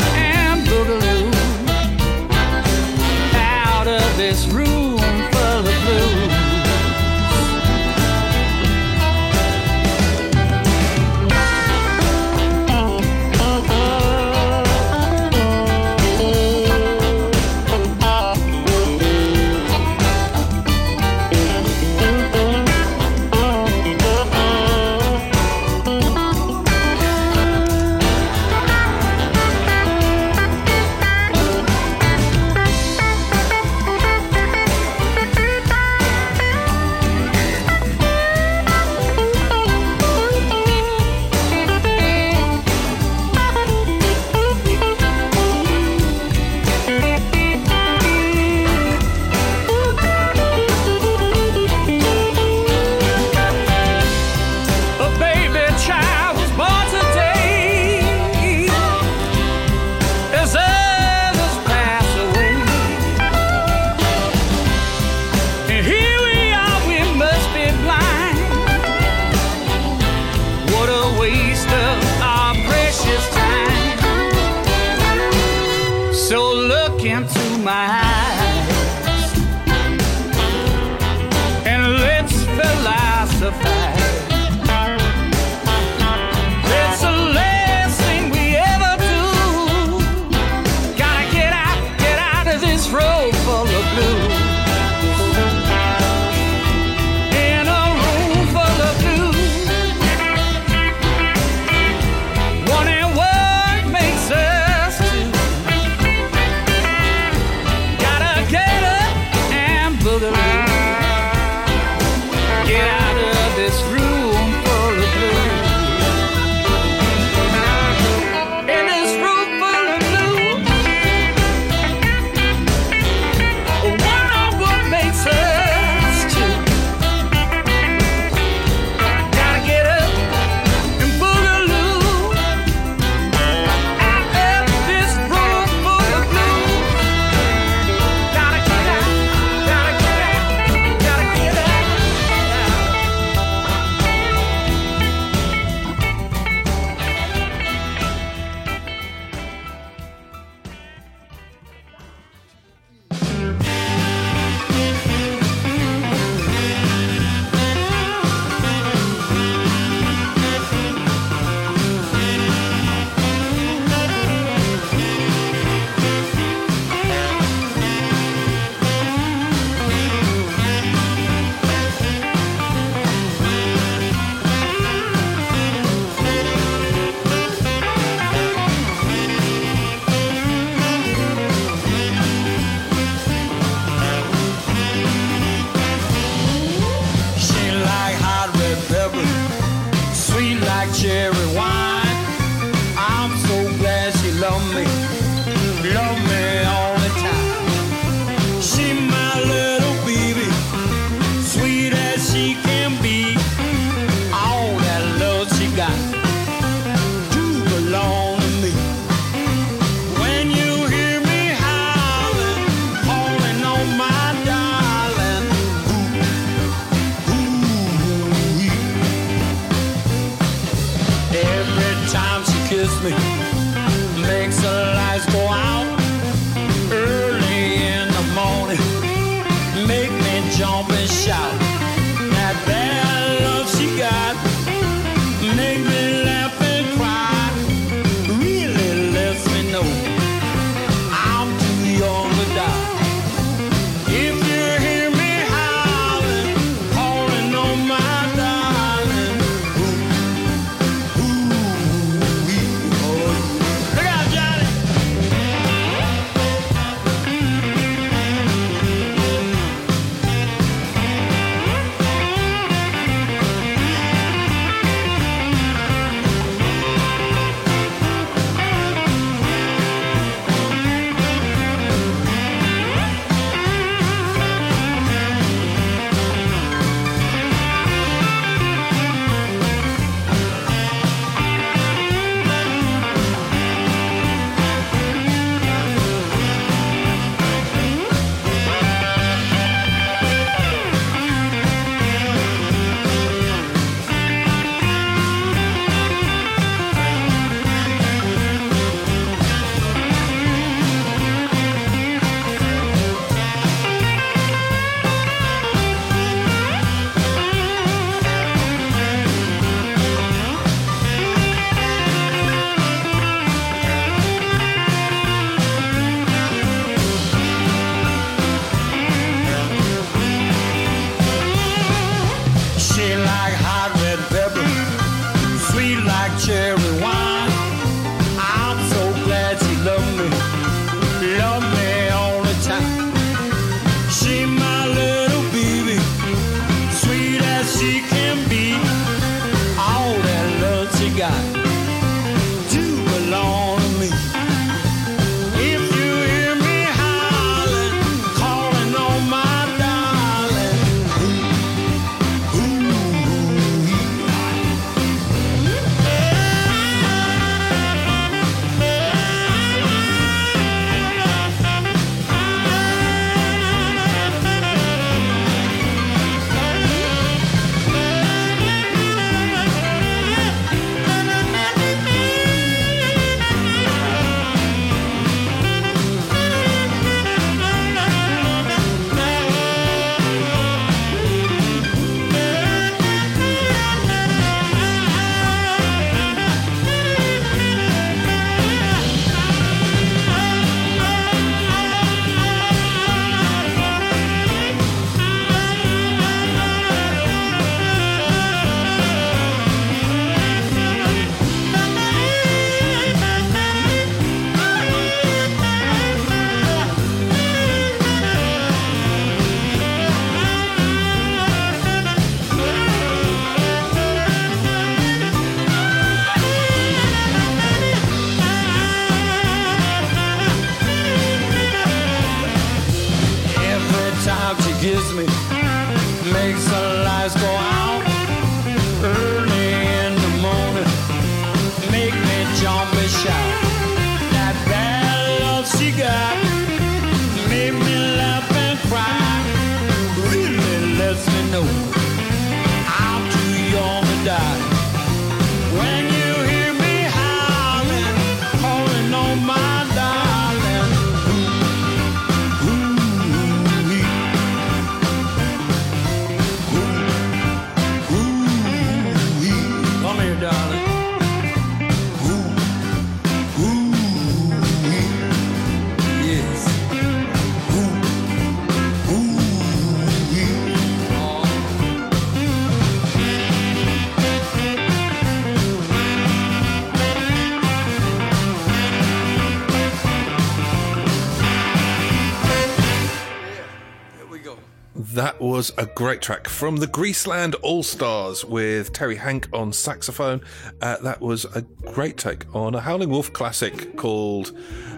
was a great track from the Greaseland All Stars with Terry Hanck on saxophone. Uh, that was a great take on a Howling Wolf classic called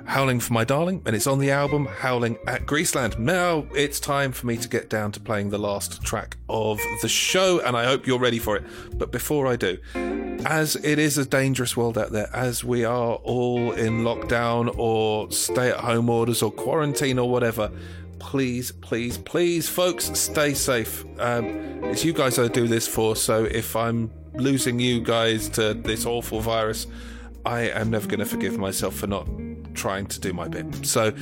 Howling for My Darling, and it's on the album Howling at Greaseland. Now it's time for me to get down to playing the last track of the show, and I hope you're ready for it. But before I do, as it is a dangerous world out there, as we are all in lockdown or stay at home orders or quarantine or whatever, please, please, please, folks, stay safe. Um, it's you guys I do this for, so if I'm losing you guys to this awful virus, I am never going to forgive myself for not trying to do my bit. So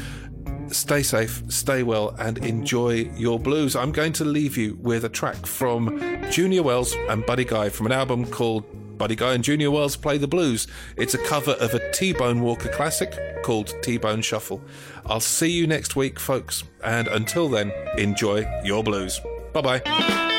stay safe, stay well, and enjoy your blues. I'm going to leave you with a track from Junior Wells and Buddy Guy from an album called Buddy Guy and Junior Wells Play the Blues. It's a cover of a T Bone Walker classic called T Bone Shuffle. I'll see you next week, folks, and until then, enjoy your blues. Bye bye.